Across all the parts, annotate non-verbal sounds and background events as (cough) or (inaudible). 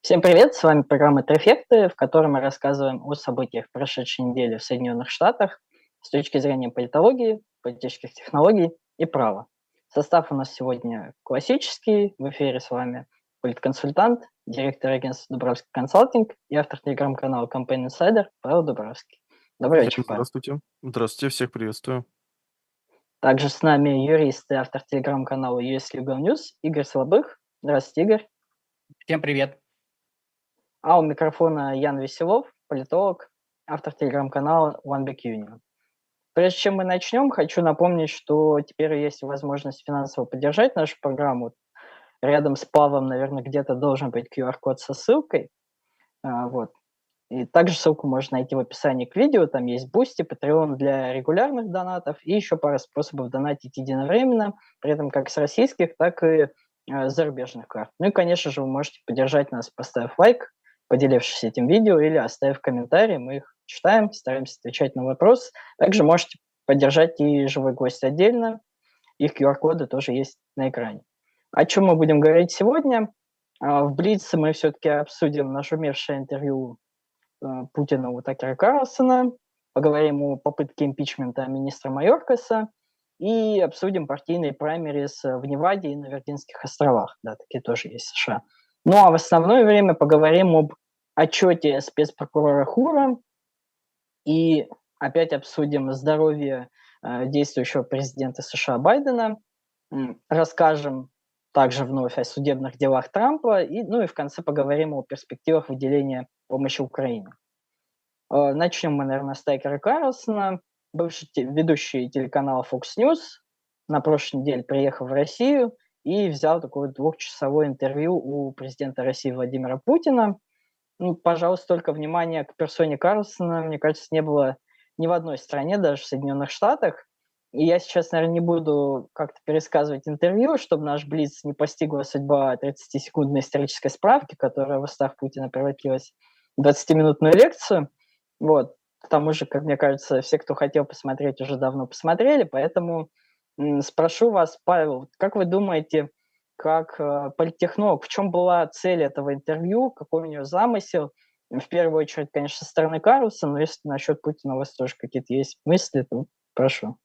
Всем привет, с вами программа «Трефекты», в которой мы рассказываем о событиях прошедшей недели в Соединенных Штатах с точки зрения политологии, политических технологий и права. Состав у нас сегодня классический. В эфире с вами политконсультант, директор агентства «Дубравский консалтинг» и автор телеграм-канала Campaign Insider Павел Дубравский. Добрый вечер, Павел. Здравствуйте. Здравствуйте, всех приветствую. Также с нами юрист и автор телеграм-канала US Legal News Игорь Слабых. Здравствуйте, Игорь. Всем привет. А у микрофона Ян Веселов, политолог, автор телеграм-канала One Big Union. Прежде чем мы начнем, хочу напомнить, что теперь есть возможность финансово поддержать нашу программу. Рядом с Павлом, наверное, где-то должен быть QR-код со ссылкой. А, вот. И также ссылку можно найти в описании к видео. Там есть Boosty, Patreon для регулярных донатов и еще пара способов донатить единовременно, при этом как с российских, так и э, зарубежных карт. Ну и, конечно же, вы можете поддержать нас, поставив лайк, поделившись этим видео или оставив комментарий. Мы их читаем, стараемся отвечать на вопросы. Также можете поддержать и живой гость отдельно. Их QR-коды тоже есть на экране. О чем мы будем говорить сегодня? А, в Блице мы все-таки обсудим нашумевшее интервью Э, Путина у Такера Карлсона, поговорим о попытке импичмента министра Майоркаса и обсудим партийные праймерис в Неваде и на Виргинских островах. Да, такие тоже есть в США. Ну а в основное время поговорим об отчете спецпрокурора Хура и опять обсудим здоровье э, действующего президента США Байдена, расскажем также вновь о судебных делах Трампа, и, ну и в конце поговорим о перспективах выделения помощи Украине. Э, начнем мы, наверное, с Тайкера Карлсона, бывший ведущий телеканала Fox News, на прошлой неделе приехал в Россию и взял такое двухчасовое интервью у президента России Владимира Путина. Ну, пожалуйста, только внимание к персоне Карлсона, мне кажется, не было ни в одной стране, даже в Соединенных Штатах. И я сейчас, наверное, не буду как-то пересказывать интервью, чтобы наш Блиц не постигла судьба 30-секундной исторической справки, которая в устав Путина превратилась 20-минутную лекцию. Вот. К тому же, как мне кажется, все, кто хотел посмотреть, уже давно посмотрели, поэтому спрошу вас, Павел, как вы думаете, как э, политтехнолог, в чем была цель этого интервью, какой у нее замысел? В первую очередь, конечно, со стороны Карлса, но если насчет Путина у вас тоже какие-то есть мысли, то прошу.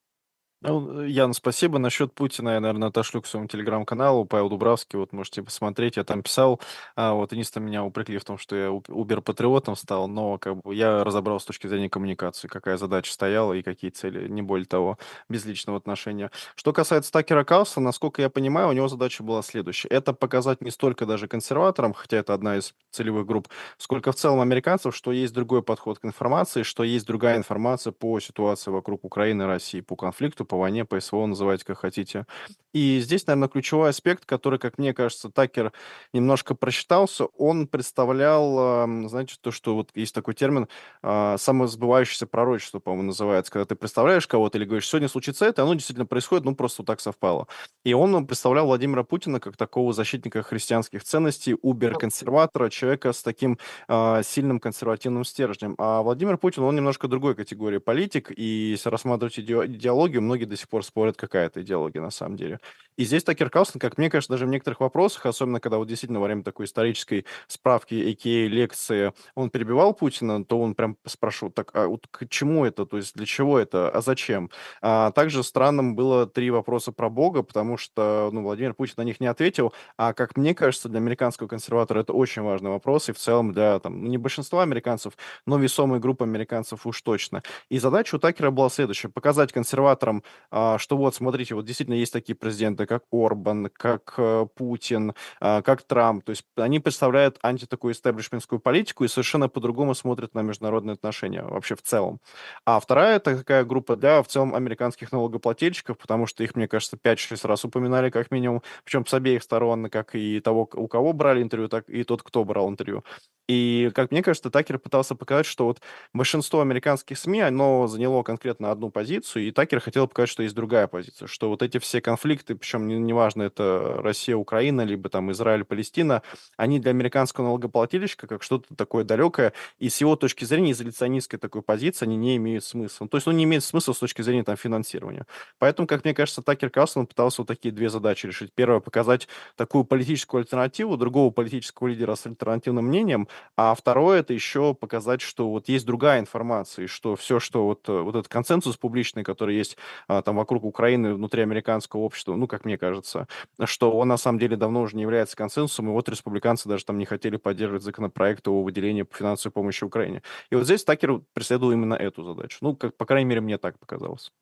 Ну, Ян, спасибо. Насчет Путина я, наверное, отошлю к своему телеграм-каналу. Павел Дубравский, вот можете посмотреть. Я там писал. А, вот единственное, меня упрекли в том, что я убер-патриотом стал, но как бы я разобрал с точки зрения коммуникации, какая задача стояла и какие цели, не более того, без личного отношения. Что касается Такера Кауса, насколько я понимаю, у него задача была следующая. Это показать не столько даже консерваторам, хотя это одна из целевых групп, сколько в целом американцев, что есть другой подход к информации, что есть другая информация по ситуации вокруг Украины России, по конфликту, по войне, по СВО, называйте как хотите. И здесь, наверное, ключевой аспект, который, как мне кажется, Такер немножко просчитался, он представлял, знаете, то, что вот есть такой термин а, самосбывающееся пророчество, по-моему, называется, когда ты представляешь кого-то или говоришь, сегодня случится это, оно действительно происходит, ну, просто так совпало. И он представлял Владимира Путина как такого защитника христианских ценностей, убер-консерватора, человека с таким э, сильным консервативным стержнем. А Владимир Путин, он немножко другой категории политик, и если рассматривать идеологию, многие до сих пор спорят, какая это идеология на самом деле. И здесь Такер Карлсон, как мне кажется, даже в некоторых вопросах, особенно когда вот действительно во время такой исторической справки, а.к.а. лекции, он перебивал Путина, то он прям спрашивал, так, а вот к чему это, то есть для чего это, а зачем? А также странным было три вопроса про Бога, потому что ну, Владимир Путин на них не ответил, а как мне кажется, для американского консерватора это очень важный вопрос, и в целом для там, ну, не большинства американцев, но весомой группы американцев уж точно. И задача у Такера была следующая, показать консерваторам а, что вот, смотрите, вот действительно есть такие президенты, как Орбан, как э, Путин, а, как Трамп. То есть они представляют анти такую истеблишментскую политику и совершенно по-другому смотрят на международные отношения вообще в целом. А вторая это такая группа для в целом американских налогоплательщиков, потому что их, мне кажется, 5-6 раз упоминали как минимум, причем с обеих сторон, как и того, у кого брали интервью, так и тот, кто брал интервью. И, как мне кажется, Такер пытался показать, что вот большинство американских СМИ, оно заняло конкретно одну позицию, и Такер хотел показать, что есть другая позиция, что вот эти все конфликты, причем причем неважно, не это Россия, Украина, либо там Израиль, Палестина, они для американского налогоплательщика как что-то такое далекое, и с его точки зрения, изоляционистской такой позиции, они не имеют смысла. То есть, он не имеет смысла с точки зрения там финансирования. Поэтому, как мне кажется, Такер Карлсон пытался вот такие две задачи решить. Первое, показать такую политическую альтернативу, другого политического лидера с альтернативным мнением, а второе, это еще показать, что вот есть другая информация, и что все, что вот, вот этот консенсус публичный, который есть а, там вокруг Украины, внутри американского общества, ну, как мне кажется, что он на самом деле давно уже не является консенсусом, и вот республиканцы даже там не хотели поддерживать законопроект о выделении финансовой помощи Украине. И вот здесь Такер преследовал именно эту задачу. Ну, как, по крайней мере, мне так показалось.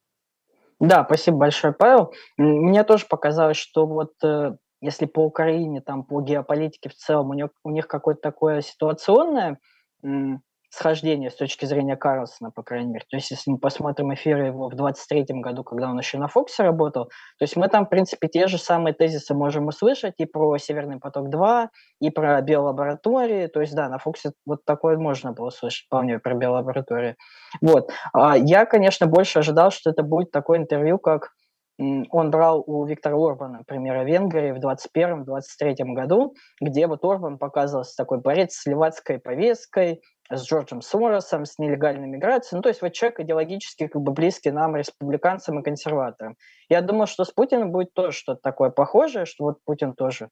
Да, спасибо большое, Павел. Мне тоже показалось, что вот э, если по Украине, там по геополитике в целом у них, у них какое-то такое ситуационное схождение с точки зрения Карлсона, по крайней мере. То есть, если мы посмотрим эфиры его в 23-м году, когда он еще на Фоксе работал, то есть мы там, в принципе, те же самые тезисы можем услышать и про Северный поток-2, и про биолаборатории. То есть, да, на Фоксе вот такое можно было услышать вполне про биолаборатории. Вот. А я, конечно, больше ожидал, что это будет такое интервью, как он брал у Виктора Орбана, премьера Венгрии, в 21-23 году, где вот Орбан показывался такой борец с левацкой повесткой, с Джорджем Соросом, с нелегальной миграцией. Ну, то есть вот человек идеологически как бы близкий нам, республиканцам и консерваторам. Я думал, что с Путиным будет тоже что-то такое похожее, что вот Путин тоже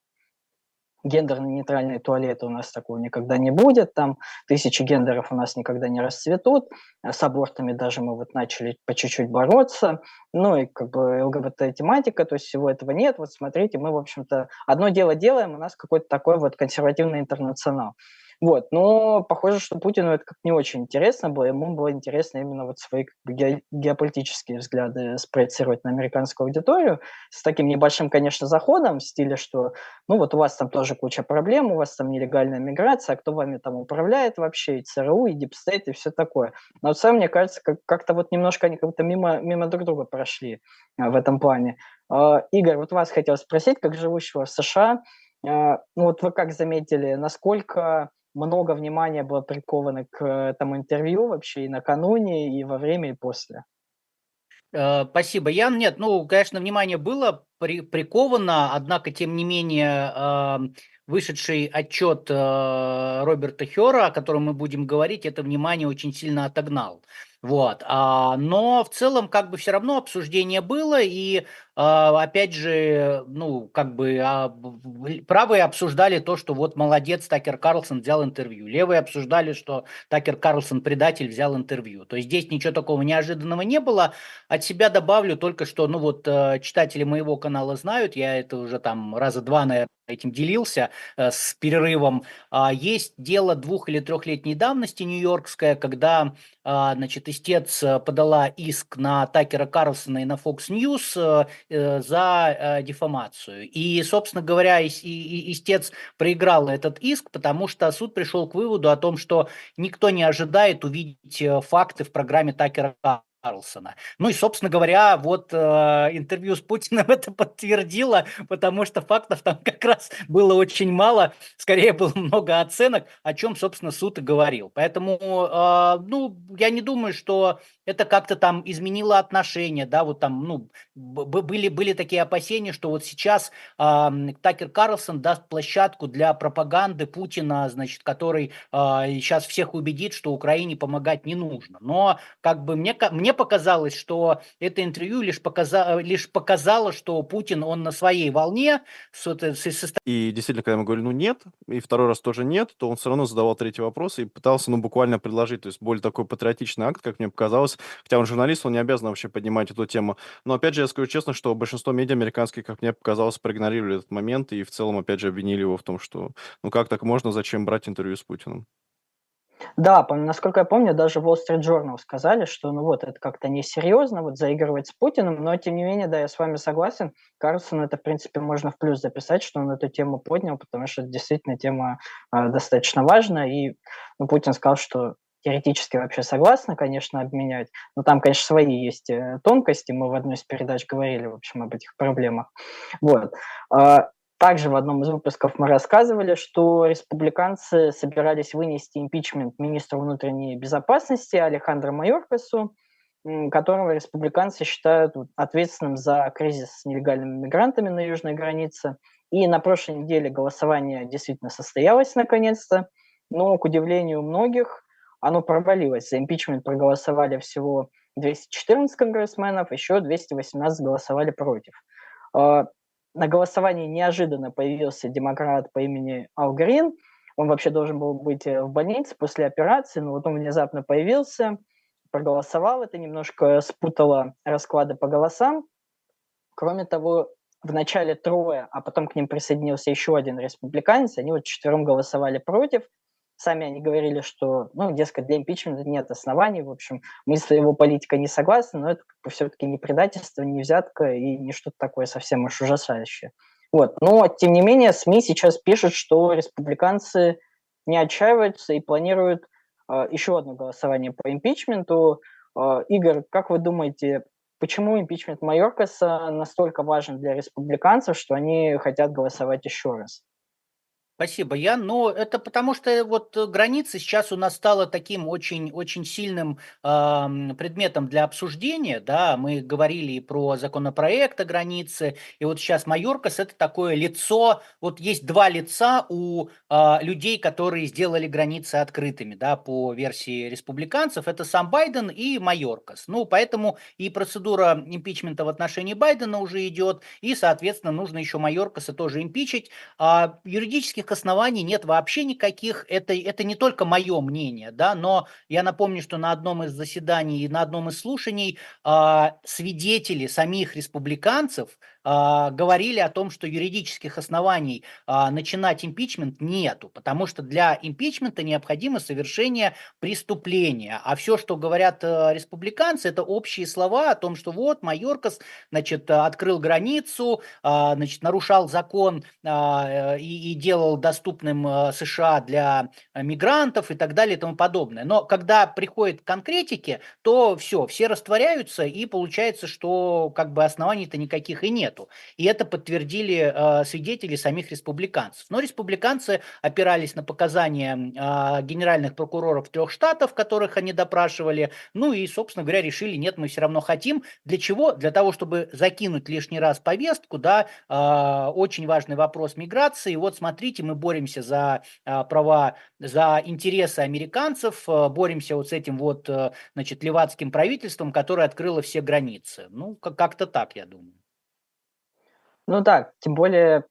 гендерно-нейтральные туалеты у нас такого никогда не будет, там тысячи гендеров у нас никогда не расцветут, с абортами даже мы вот начали по чуть-чуть бороться, ну и как бы ЛГБТ-тематика, то есть всего этого нет, вот смотрите, мы, в общем-то, одно дело делаем, у нас какой-то такой вот консервативный интернационал. Вот, но похоже, что Путину это как не очень интересно было, ему было интересно именно вот свои ге- геополитические взгляды спроецировать на американскую аудиторию с таким небольшим, конечно, заходом в стиле, что, ну вот у вас там тоже куча проблем, у вас там нелегальная миграция, а кто вами там управляет вообще, и ЦРУ, и deep state, и все такое. Но вот сам, мне кажется, как- как-то вот немножко они как-то мимо, мимо друг друга прошли а, в этом плане. А, Игорь, вот вас хотел спросить, как живущего в США, а, ну вот вы как заметили, насколько много внимания было приковано к этому интервью вообще и накануне, и во время, и после. Э, спасибо, Ян. Нет, ну, конечно, внимание было при, приковано, однако, тем не менее, э, вышедший отчет э, Роберта Хера, о котором мы будем говорить, это внимание очень сильно отогнал. Вот. А, но в целом как бы все равно обсуждение было, и а, опять же, ну, как бы а, правые обсуждали то, что вот молодец, Такер Карлсон взял интервью. Левые обсуждали, что Такер Карлсон предатель взял интервью. То есть здесь ничего такого неожиданного не было. От себя добавлю только, что, ну вот, э, читатели моего канала знают, я это уже там раза два, наверное, этим делился э, с перерывом. А, есть дело двух- или трехлетней давности нью-йоркское, когда, а, значит, истец э, подала иск на Такера Карлсона и на Fox News э, за дефамацию. И, собственно говоря, истец проиграл этот иск, потому что суд пришел к выводу о том, что никто не ожидает увидеть факты в программе Такера Карлсона. Ну и, собственно говоря, вот э, интервью с Путиным (laughs) это подтвердило, потому что фактов там как раз было очень мало, скорее было много оценок, о чем, собственно, суд и говорил. Поэтому, э, ну, я не думаю, что это как-то там изменило отношения, да, вот там, ну, были, были такие опасения, что вот сейчас э, Такер Карлсон даст площадку для пропаганды Путина, значит, который э, сейчас всех убедит, что Украине помогать не нужно. Но, как бы, мне, мне показалось, что это интервью лишь, показа, лишь показало, что Путин, он на своей волне. С... И действительно, когда мы говорили, ну, нет, и второй раз тоже нет, то он все равно задавал третий вопрос и пытался, ну, буквально предложить, то есть более такой патриотичный акт, как мне показалось, Хотя он журналист, он не обязан вообще поднимать эту тему. Но опять же, я скажу честно, что большинство медиа американских, как мне показалось, проигнорировали этот момент и в целом, опять же, обвинили его в том, что ну как так можно, зачем брать интервью с Путиным. Да, насколько я помню, даже Wall Street Journal сказали, что ну вот это как-то несерьезно, вот заигрывать с Путиным, но тем не менее, да, я с вами согласен, Карлсон это, в принципе, можно в плюс записать, что он эту тему поднял, потому что это действительно тема э, достаточно важная, и ну, Путин сказал, что теоретически вообще согласны, конечно, обменять, но там, конечно, свои есть э, тонкости, мы в одной из передач говорили, в общем, об этих проблемах. Вот. А, также в одном из выпусков мы рассказывали, что республиканцы собирались вынести импичмент министру внутренней безопасности Алехандро Майоркасу, которого республиканцы считают ответственным за кризис с нелегальными мигрантами на южной границе. И на прошлой неделе голосование действительно состоялось наконец-то, но, к удивлению многих, оно провалилось. За импичмент проголосовали всего 214 конгрессменов, еще 218 голосовали против. На голосовании неожиданно появился демократ по имени Ал Грин. Он вообще должен был быть э, в больнице после операции, но вот он внезапно появился, проголосовал. Это немножко спутало расклады по голосам. Кроме того, в начале трое, а потом к ним присоединился еще один республиканец. Они вот четвером голосовали против. Сами они говорили, что, ну, дескать, для импичмента нет оснований. В общем, мы с его политикой не согласны, но это как бы, все-таки не предательство, не взятка и не что-то такое совсем уж ужасающее. Вот. Но, тем не менее, СМИ сейчас пишут, что республиканцы не отчаиваются и планируют э, еще одно голосование по импичменту. Э, Игорь, как вы думаете, почему импичмент Майоркаса настолько важен для республиканцев, что они хотят голосовать еще раз? Спасибо, Ян. Но это потому что вот граница сейчас у нас стала таким очень, очень сильным э, предметом для обсуждения. Да, мы говорили и про законопроект о границе, и вот сейчас Майоркас это такое лицо. Вот есть два лица у э, людей, которые сделали границы открытыми, да, по версии республиканцев. Это сам Байден и Майоркас. Ну, поэтому и процедура импичмента в отношении Байдена уже идет, и, соответственно, нужно еще Майоркаса тоже импичить. А юридических оснований нет вообще никаких. Это, это не только мое мнение, да, но я напомню, что на одном из заседаний и на одном из слушаний э, свидетели самих республиканцев говорили о том, что юридических оснований э, начинать импичмент нету, потому что для импичмента необходимо совершение преступления. А все, что говорят э, республиканцы, это общие слова о том, что вот Майоркас, значит, открыл границу, э, значит, нарушал закон и, и делал доступным э, США для мигрантов и так далее и тому подобное. Но когда приходит к конкретике, то все, все растворяются и получается, что как бы оснований-то никаких и нету. И это подтвердили э, свидетели самих республиканцев. Но республиканцы опирались на показания э, генеральных прокуроров трех штатов, которых они допрашивали, ну и, собственно говоря, решили, нет, мы все равно хотим. Для чего? Для того, чтобы закинуть лишний раз повестку, да, э, очень важный вопрос миграции. Вот смотрите, мы боремся за э, права, за интересы американцев, э, боремся вот с этим вот, э, значит, левацким правительством, которое открыло все границы. Ну, как-то так, я думаю. Ну да, тем более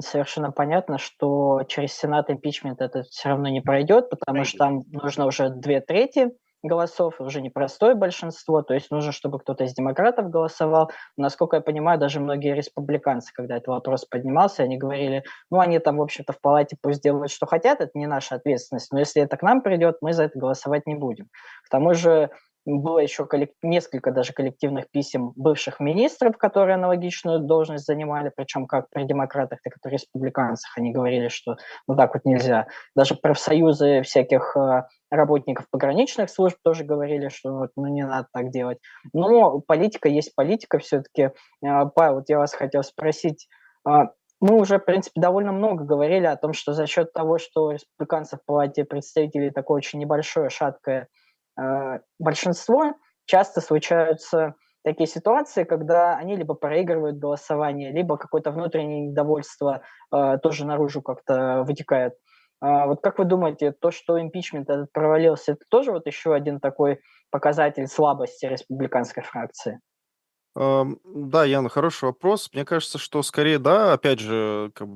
совершенно понятно, что через Сенат импичмент это все равно не пройдет, потому пройдет. что там нужно уже две трети голосов, уже непростое большинство, то есть нужно, чтобы кто-то из демократов голосовал. Насколько я понимаю, даже многие республиканцы, когда этот вопрос поднимался, они говорили, ну, они там, в общем-то, в палате пусть делают, что хотят, это не наша ответственность, но если это к нам придет, мы за это голосовать не будем. К тому же было еще несколько даже коллективных писем бывших министров, которые аналогичную должность занимали, причем как при демократах, так и при республиканцах. Они говорили, что ну так вот нельзя. Даже профсоюзы всяких э, работников пограничных служб тоже говорили, что вот, ну не надо так делать. Но политика есть политика все-таки. Э, Павел, я вас хотел спросить, э, мы уже, в принципе, довольно много говорили о том, что за счет того, что республиканцев в палате представителей такое очень небольшое, шаткое большинство часто случаются такие ситуации, когда они либо проигрывают голосование, либо какое-то внутреннее недовольство э, тоже наружу как-то вытекает. Э, вот как вы думаете, то, что импичмент этот провалился, это тоже вот еще один такой показатель слабости республиканской фракции? Да, Ян, хороший вопрос. Мне кажется, что скорее да, опять же, как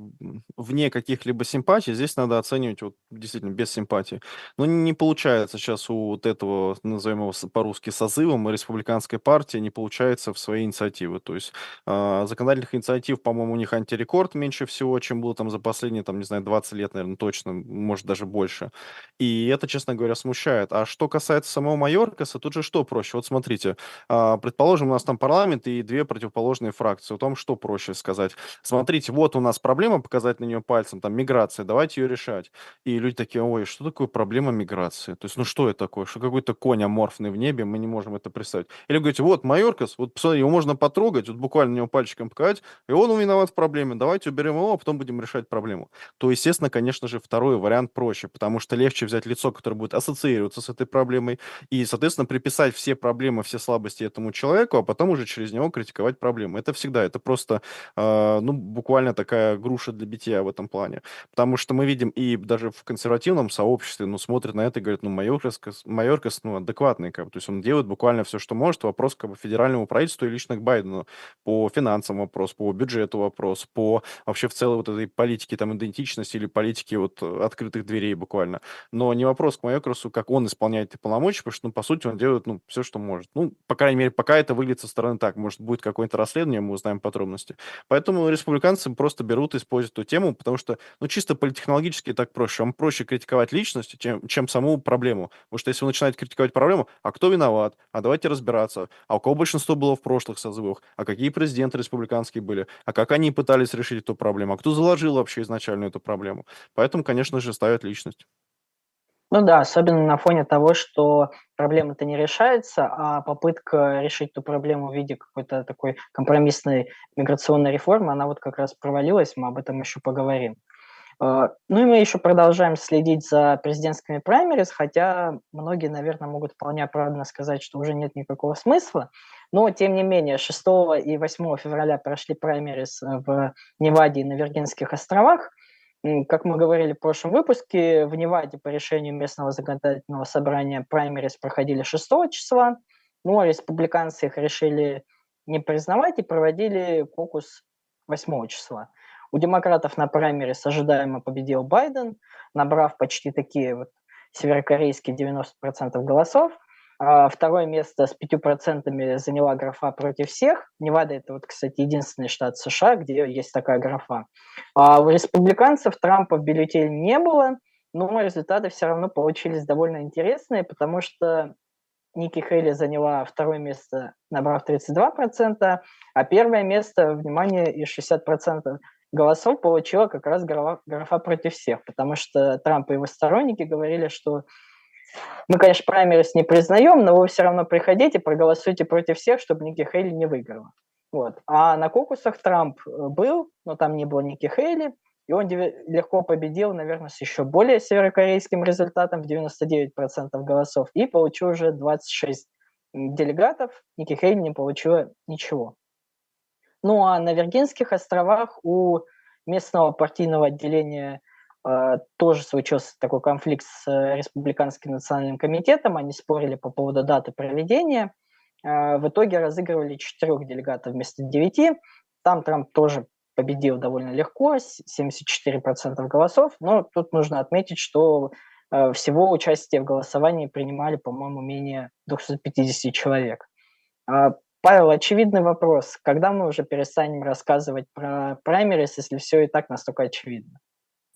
вне каких-либо симпатий, здесь надо оценивать вот действительно без симпатии. Но не получается сейчас у вот этого, назовем его по-русски, созывом республиканской партии не получается в свои инициативы. То есть а, законодательных инициатив, по-моему, у них антирекорд меньше всего, чем было там за последние, там, не знаю, 20 лет, наверное, точно, может, даже больше. И это, честно говоря, смущает. А что касается самого Майоркаса, тут же что проще? Вот смотрите, а, предположим, у нас там парламент парламент и две противоположные фракции. О том, что проще сказать. Смотрите, вот у нас проблема, показать на нее пальцем, там, миграция, давайте ее решать. И люди такие, ой, что такое проблема миграции? То есть, ну что это такое? Что какой-то конь аморфный в небе, мы не можем это представить. Или говорите, вот Майоркас, вот посмотри, его можно потрогать, вот буквально на него пальчиком показать, и он виноват в проблеме, давайте уберем его, а потом будем решать проблему. То, естественно, конечно же, второй вариант проще, потому что легче взять лицо, которое будет ассоциироваться с этой проблемой, и, соответственно, приписать все проблемы, все слабости этому человеку, а потом уже через него критиковать проблемы. Это всегда, это просто, э, ну, буквально такая груша для битья в этом плане. Потому что мы видим и даже в консервативном сообществе, ну, смотрят на это и говорят, ну, Майоркас, Майоркас ну, адекватный, как бы, то есть он делает буквально все, что может. Вопрос как бы федеральному правительству и лично к Байдену по финансам вопрос, по бюджету вопрос, по вообще в целой вот этой политике там идентичности или политике вот открытых дверей буквально. Но не вопрос к Майоркасу, как он исполняет эти полномочия, потому что, ну, по сути, он делает, ну, все, что может. Ну, по крайней мере, пока это выглядит со стороны так. Может, будет какое-то расследование, мы узнаем подробности. Поэтому республиканцы просто берут и используют эту тему, потому что, ну, чисто политехнологически так проще. Вам проще критиковать личность, чем, чем саму проблему. Потому что если вы начинаете критиковать проблему, а кто виноват? А давайте разбираться. А у кого большинство было в прошлых созывах? А какие президенты республиканские были? А как они пытались решить эту проблему? А кто заложил вообще изначально эту проблему? Поэтому, конечно же, ставят личность. Ну да, особенно на фоне того, что проблема-то не решается, а попытка решить эту проблему в виде какой-то такой компромиссной миграционной реформы, она вот как раз провалилась, мы об этом еще поговорим. А, ну и мы еще продолжаем следить за президентскими праймерис, хотя многие, наверное, могут вполне оправданно сказать, что уже нет никакого смысла. Но, тем не менее, 6 и 8 февраля прошли праймерис в Неваде и на Виргинских островах. Как мы говорили в прошлом выпуске, в Неваде по решению местного законодательного собрания праймерис проходили 6 числа, но республиканцы их решили не признавать и проводили кокус 8 числа. У демократов на праймерис ожидаемо победил Байден, набрав почти такие вот северокорейские 90% голосов. А второе место с 5% заняла графа против всех. Невада – это, вот, кстати, единственный штат США, где есть такая графа. А у республиканцев Трампа в бюллетене не было, но результаты все равно получились довольно интересные, потому что Ники Хейли заняла второе место, набрав 32%, а первое место, внимание, и 60% голосов получила как раз графа, графа против всех, потому что Трамп и его сторонники говорили, что мы, конечно, праймерис не признаем, но вы все равно приходите, проголосуйте против всех, чтобы Ники Хейли не выиграла. Вот. А на кокусах Трамп э, был, но там не было Ники Хейли, и он легко победил, наверное, с еще более северокорейским результатом в 99% голосов и получил уже 26 делегатов. Ники Хейли не получила ничего. Ну а на Виргинских островах у местного партийного отделения тоже случился такой конфликт с э, Республиканским национальным комитетом. Они спорили по поводу даты проведения. Э, в итоге разыгрывали четырех делегатов вместо девяти. Там Трамп тоже победил довольно легко, 74% голосов. Но тут нужно отметить, что э, всего участие в голосовании принимали, по-моему, менее 250 человек. А Павел, очевидный вопрос. Когда мы уже перестанем рассказывать про праймерис, если все и так настолько очевидно?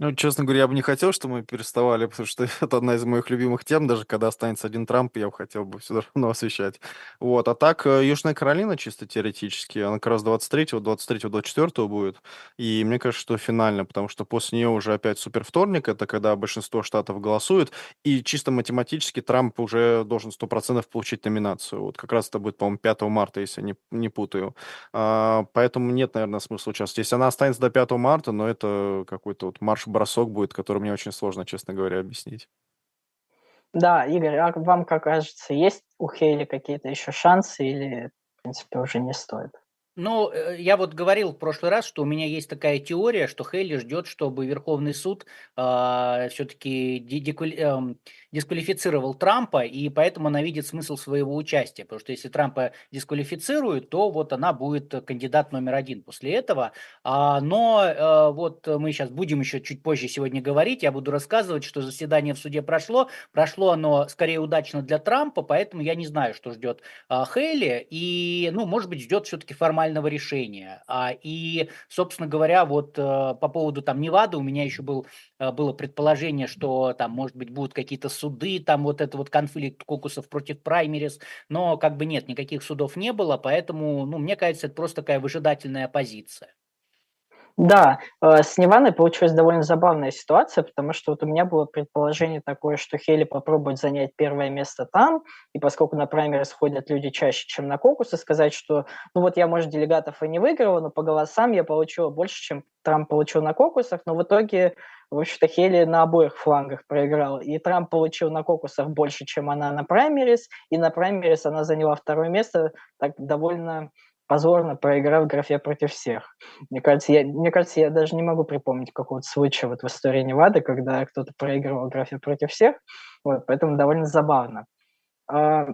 Ну, честно говоря, я бы не хотел, чтобы мы переставали, потому что (laughs) это одна из моих любимых тем. Даже когда останется один Трамп, я бы хотел бы все равно освещать. Вот. А так, э, Южная Каролина, чисто теоретически, она как раз 23-го, 23-го, 24 будет. И мне кажется, что финально, потому что после нее уже опять супер вторник, это когда большинство штатов голосует, и чисто математически Трамп уже должен 100% получить номинацию. Вот как раз это будет, по-моему, 5 марта, если не, не путаю. А, поэтому нет, наверное, смысла участвовать. Если она останется до 5 марта, но это какой-то вот марш бросок будет, который мне очень сложно, честно говоря, объяснить. Да, Игорь, а вам как кажется, есть у Хейли какие-то еще шансы или, в принципе, уже не стоит? Ну, э, я вот говорил в прошлый раз, что у меня есть такая теория, что Хейли ждет, чтобы Верховный суд э, а, все-таки эм, дисквалифицировал Трампа, и поэтому она видит смысл своего участия. Потому что если Трампа дисквалифицируют, то вот она будет кандидат номер один после этого. А, но э, вот мы сейчас будем еще чуть позже сегодня говорить, я буду рассказывать, что заседание в суде прошло. Прошло оно скорее удачно для Трампа, поэтому я не знаю, что ждет э, Хейли. И, ну, может быть, ждет все-таки формально финального решения. А, и, собственно говоря, вот по поводу там Невады у меня еще был, было предположение, что там, может быть, будут какие-то суды, там вот это вот конфликт кокусов против праймерис, но как бы нет, никаких судов не было, поэтому, ну, мне кажется, это просто такая выжидательная позиция. Да, э, с Ниваной получилась довольно забавная ситуация, потому что вот у меня было предположение такое, что Хели попробует занять первое место там, и поскольку на праймеры сходят люди чаще, чем на кокусы, сказать, что, ну вот я, может, делегатов и не выиграла, но по голосам я получила больше, чем Трамп получил на кокусах, но в итоге, в общем-то, Хели на обоих флангах проиграл, и Трамп получил на кокусах больше, чем она на праймерис, и на праймерис она заняла второе место так довольно позорно проиграв в графе против всех. Мне кажется, я, мне кажется, я даже не могу припомнить какого-то случая вот в истории Невады, когда кто-то проигрывал в графе против всех, вот, поэтому довольно забавно. А,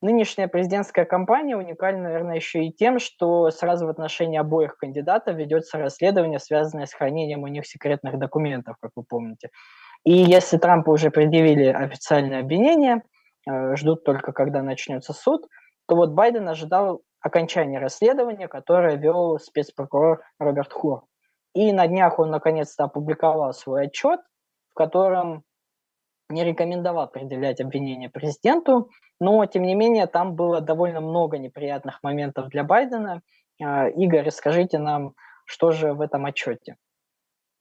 нынешняя президентская кампания уникальна, наверное, еще и тем, что сразу в отношении обоих кандидатов ведется расследование, связанное с хранением у них секретных документов, как вы помните. И если Трампу уже предъявили официальное обвинение, э, ждут только, когда начнется суд, то вот Байден ожидал окончания расследования, которое вел спецпрокурор Роберт Хур. И на днях он наконец-то опубликовал свой отчет, в котором не рекомендовал предъявлять обвинение президенту, но, тем не менее, там было довольно много неприятных моментов для Байдена. А, Игорь, расскажите нам, что же в этом отчете?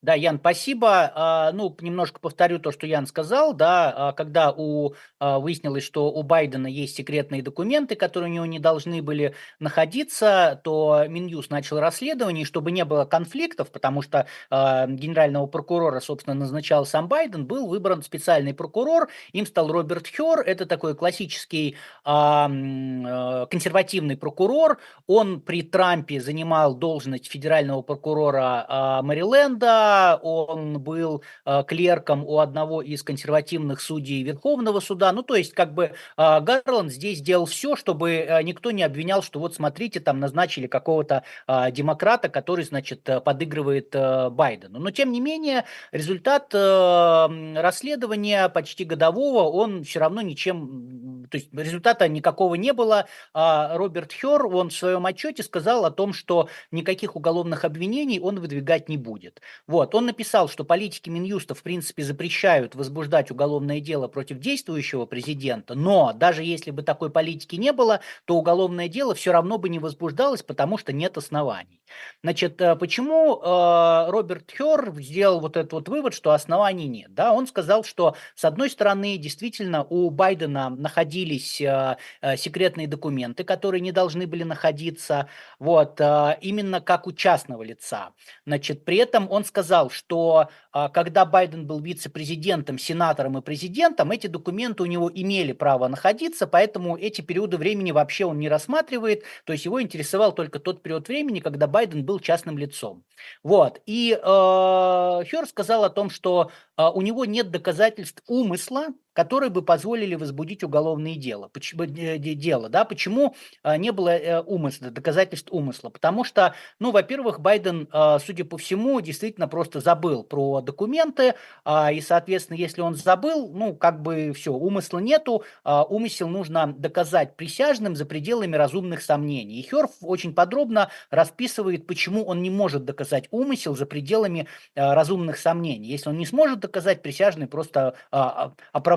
Да, Ян, спасибо. А, ну, немножко повторю то, что Ян сказал, да, а, когда у, а, выяснилось, что у Байдена есть секретные документы, которые у него не должны были находиться, то Минюс начал расследование, чтобы не было конфликтов, потому что генерального прокурора, собственно, назначал сам Байден, был выбран специальный прокурор, им стал Роберт Хёр, это такой классический консервативный прокурор, он при Трампе занимал должность федерального прокурора Мэриленда, он был э, клерком у одного из консервативных судей Верховного суда. Ну, то есть, как бы э, Гарланд здесь сделал все, чтобы э, никто не обвинял, что вот смотрите, там назначили какого-то э, демократа, который, значит, подыгрывает э, Байдену. Но, тем не менее, результат э, расследования почти годового, он все равно ничем, то есть результата никакого не было. А Роберт Хер, он в своем отчете сказал о том, что никаких уголовных обвинений он выдвигать не будет. Вот, он написал, что политики Минюста, в принципе, запрещают возбуждать уголовное дело против действующего президента, но даже если бы такой политики не было, то уголовное дело все равно бы не возбуждалось, потому что нет оснований. Значит, э, почему э, Роберт Хер сделал вот этот вот вывод, что оснований нет? Да, он сказал, что с одной стороны, действительно, у Байдена находились э, э, секретные документы, которые не должны были находиться, вот, э, именно как у частного лица. Значит, при этом он сказал, сказал, что а, когда Байден был вице-президентом, сенатором и президентом, эти документы у него имели право находиться, поэтому эти периоды времени вообще он не рассматривает, то есть его интересовал только тот период времени, когда Байден был частным лицом. Вот. И э, Хер сказал о том, что э, у него нет доказательств умысла, которые бы позволили возбудить уголовное дело. Почему, дело да? Почему э, не было э, умысла, доказательств умысла? Потому что, ну, во-первых, Байден, э, судя по всему, действительно просто забыл про документы, а, и, соответственно, если он забыл, ну, как бы все, умысла нету, а, умысел нужно доказать присяжным за пределами разумных сомнений. И Херф очень подробно расписывает, почему он не может доказать умысел за пределами а, разумных сомнений. Если он не сможет доказать, присяжные просто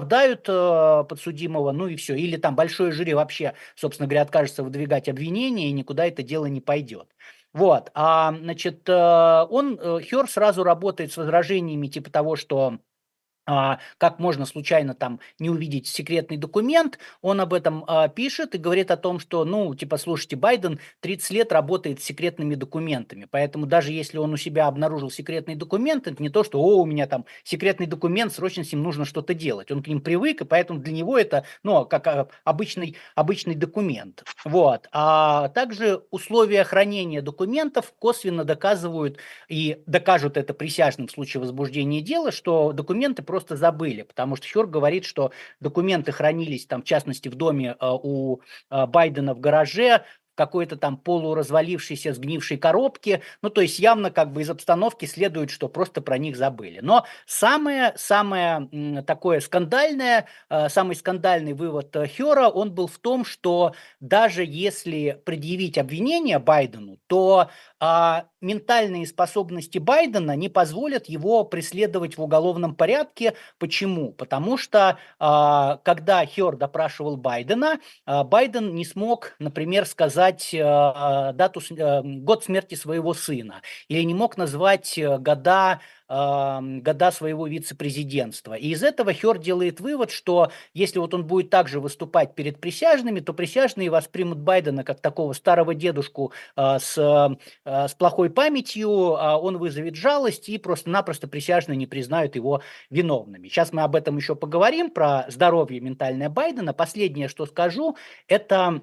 оправдают подсудимого, ну и все. Или там большое жюри вообще, собственно говоря, откажется выдвигать обвинения, и никуда это дело не пойдет. Вот, а, значит, э, он, э, Хер сразу работает с возражениями типа того, что как можно случайно там не увидеть секретный документ, он об этом а, пишет и говорит о том, что, ну, типа, слушайте, Байден 30 лет работает с секретными документами, поэтому даже если он у себя обнаружил секретный документ, это не то, что, о, у меня там секретный документ, срочно с ним нужно что-то делать. Он к ним привык, и поэтому для него это, ну, как а, обычный, обычный документ. Вот. А также условия хранения документов косвенно доказывают и докажут это присяжным в случае возбуждения дела, что документы просто забыли, потому что Хёрд говорит, что документы хранились там, в частности, в доме э, у э, Байдена в гараже, какой-то там полуразвалившейся, сгнившей коробке. Ну, то есть явно как бы из обстановки следует, что просто про них забыли. Но самое, самое такое скандальное, э, самый скандальный вывод э, Хера, он был в том, что даже если предъявить обвинение Байдену, то а, ментальные способности Байдена не позволят его преследовать в уголовном порядке. Почему? Потому что а, когда Хер допрашивал Байдена, а, Байден не смог, например, сказать а, дату, а, год смерти своего сына или не мог назвать э, года года своего вице-президентства. И из этого Хер делает вывод, что если вот он будет также выступать перед присяжными, то присяжные воспримут Байдена как такого старого дедушку с, с плохой памятью, а он вызовет жалость и просто-напросто присяжные не признают его виновными. Сейчас мы об этом еще поговорим, про здоровье ментальное Байдена. Последнее, что скажу, это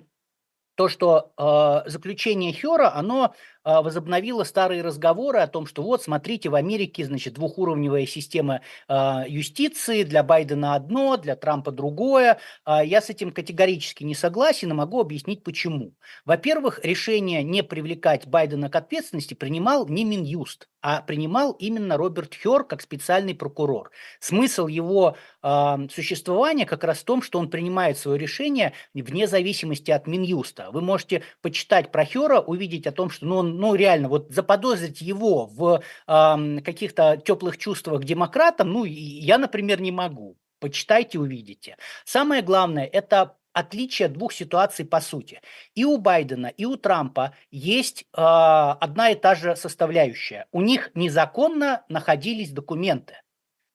то, что э, заключение Хера, оно возобновила старые разговоры о том, что вот, смотрите, в Америке, значит, двухуровневая система а, юстиции, для Байдена одно, для Трампа другое. А, я с этим категорически не согласен и могу объяснить почему. Во-первых, решение не привлекать Байдена к ответственности принимал не Минюст, а принимал именно Роберт Хер как специальный прокурор. Смысл его э, существования как раз в том, что он принимает свое решение вне зависимости от Минюста. Вы можете почитать про Хера, увидеть о том, что ну, он ну, реально, вот заподозрить его в э, каких-то теплых чувствах к демократам, ну, я, например, не могу. Почитайте, увидите. Самое главное, это отличие двух ситуаций по сути. И у Байдена, и у Трампа есть э, одна и та же составляющая. У них незаконно находились документы.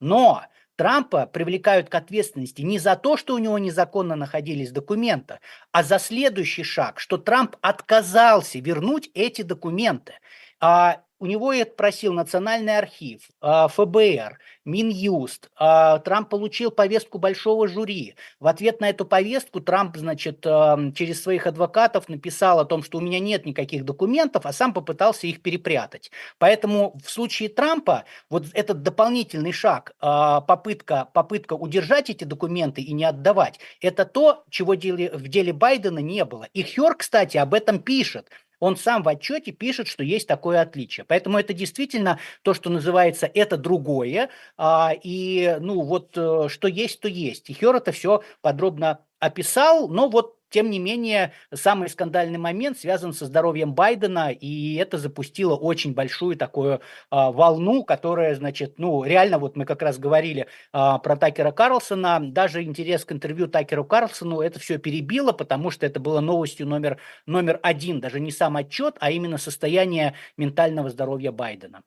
Но Трампа привлекают к ответственности не за то, что у него незаконно находились документы, а за следующий шаг, что Трамп отказался вернуть эти документы. А у него это просил Национальный архив, а, ФБР, Минюст. А, Трамп получил повестку большого жюри. В ответ на эту повестку Трамп, значит, через своих адвокатов написал о том, что у меня нет никаких документов, а сам попытался их перепрятать. Поэтому в случае Трампа вот этот дополнительный шаг, а, попытка, попытка удержать эти документы и не отдавать, это то, чего в деле Байдена не было. И Хер, кстати, об этом пишет он сам в отчете пишет, что есть такое отличие. Поэтому это действительно то, что называется «это другое». А, и, ну, вот э, что есть, то есть. И Хер это все подробно описал, но вот тем не менее, самый скандальный момент связан со здоровьем Байдена, и это запустило очень большую такую а, волну, которая, значит, ну, реально, вот мы как раз говорили а, про Такера Карлсона, даже интерес к интервью Такеру Карлсону это все перебило, потому что это было новостью номер, номер один, даже не сам отчет, а именно состояние ментального здоровья Байдена.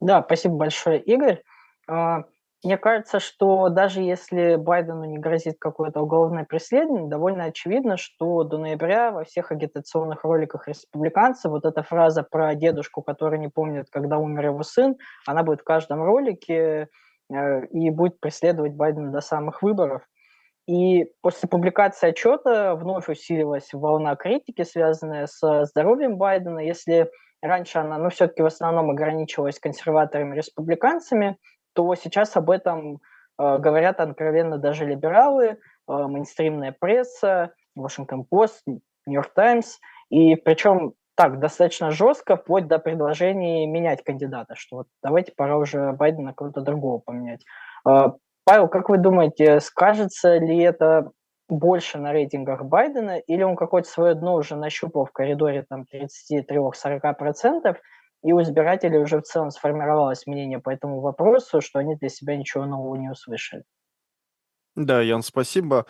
Да, спасибо большое, Игорь. Мне кажется, что даже если Байдену не грозит какое-то уголовное преследование, довольно очевидно, что до ноября во всех агитационных роликах республиканцев вот эта фраза про дедушку, который не помнит, когда умер его сын, она будет в каждом ролике э, и будет преследовать Байдена до самых выборов. И после публикации отчета вновь усилилась волна критики, связанная с здоровьем Байдена. Если раньше она, ну, все-таки в основном ограничивалась консерваторами-республиканцами, то сейчас об этом э, говорят откровенно даже либералы, э, мейнстримная пресса, New York Times, и причем так, достаточно жестко, вплоть до предложений менять кандидата, что вот давайте пора уже Байдена кого-то другого поменять. Э, Павел, как вы думаете, скажется ли это больше на рейтингах Байдена, или он какое-то свое дно уже нащупал в коридоре там 33-40%, и у избирателей уже в целом сформировалось мнение по этому вопросу, что они для себя ничего нового не услышали. Да, Ян, спасибо.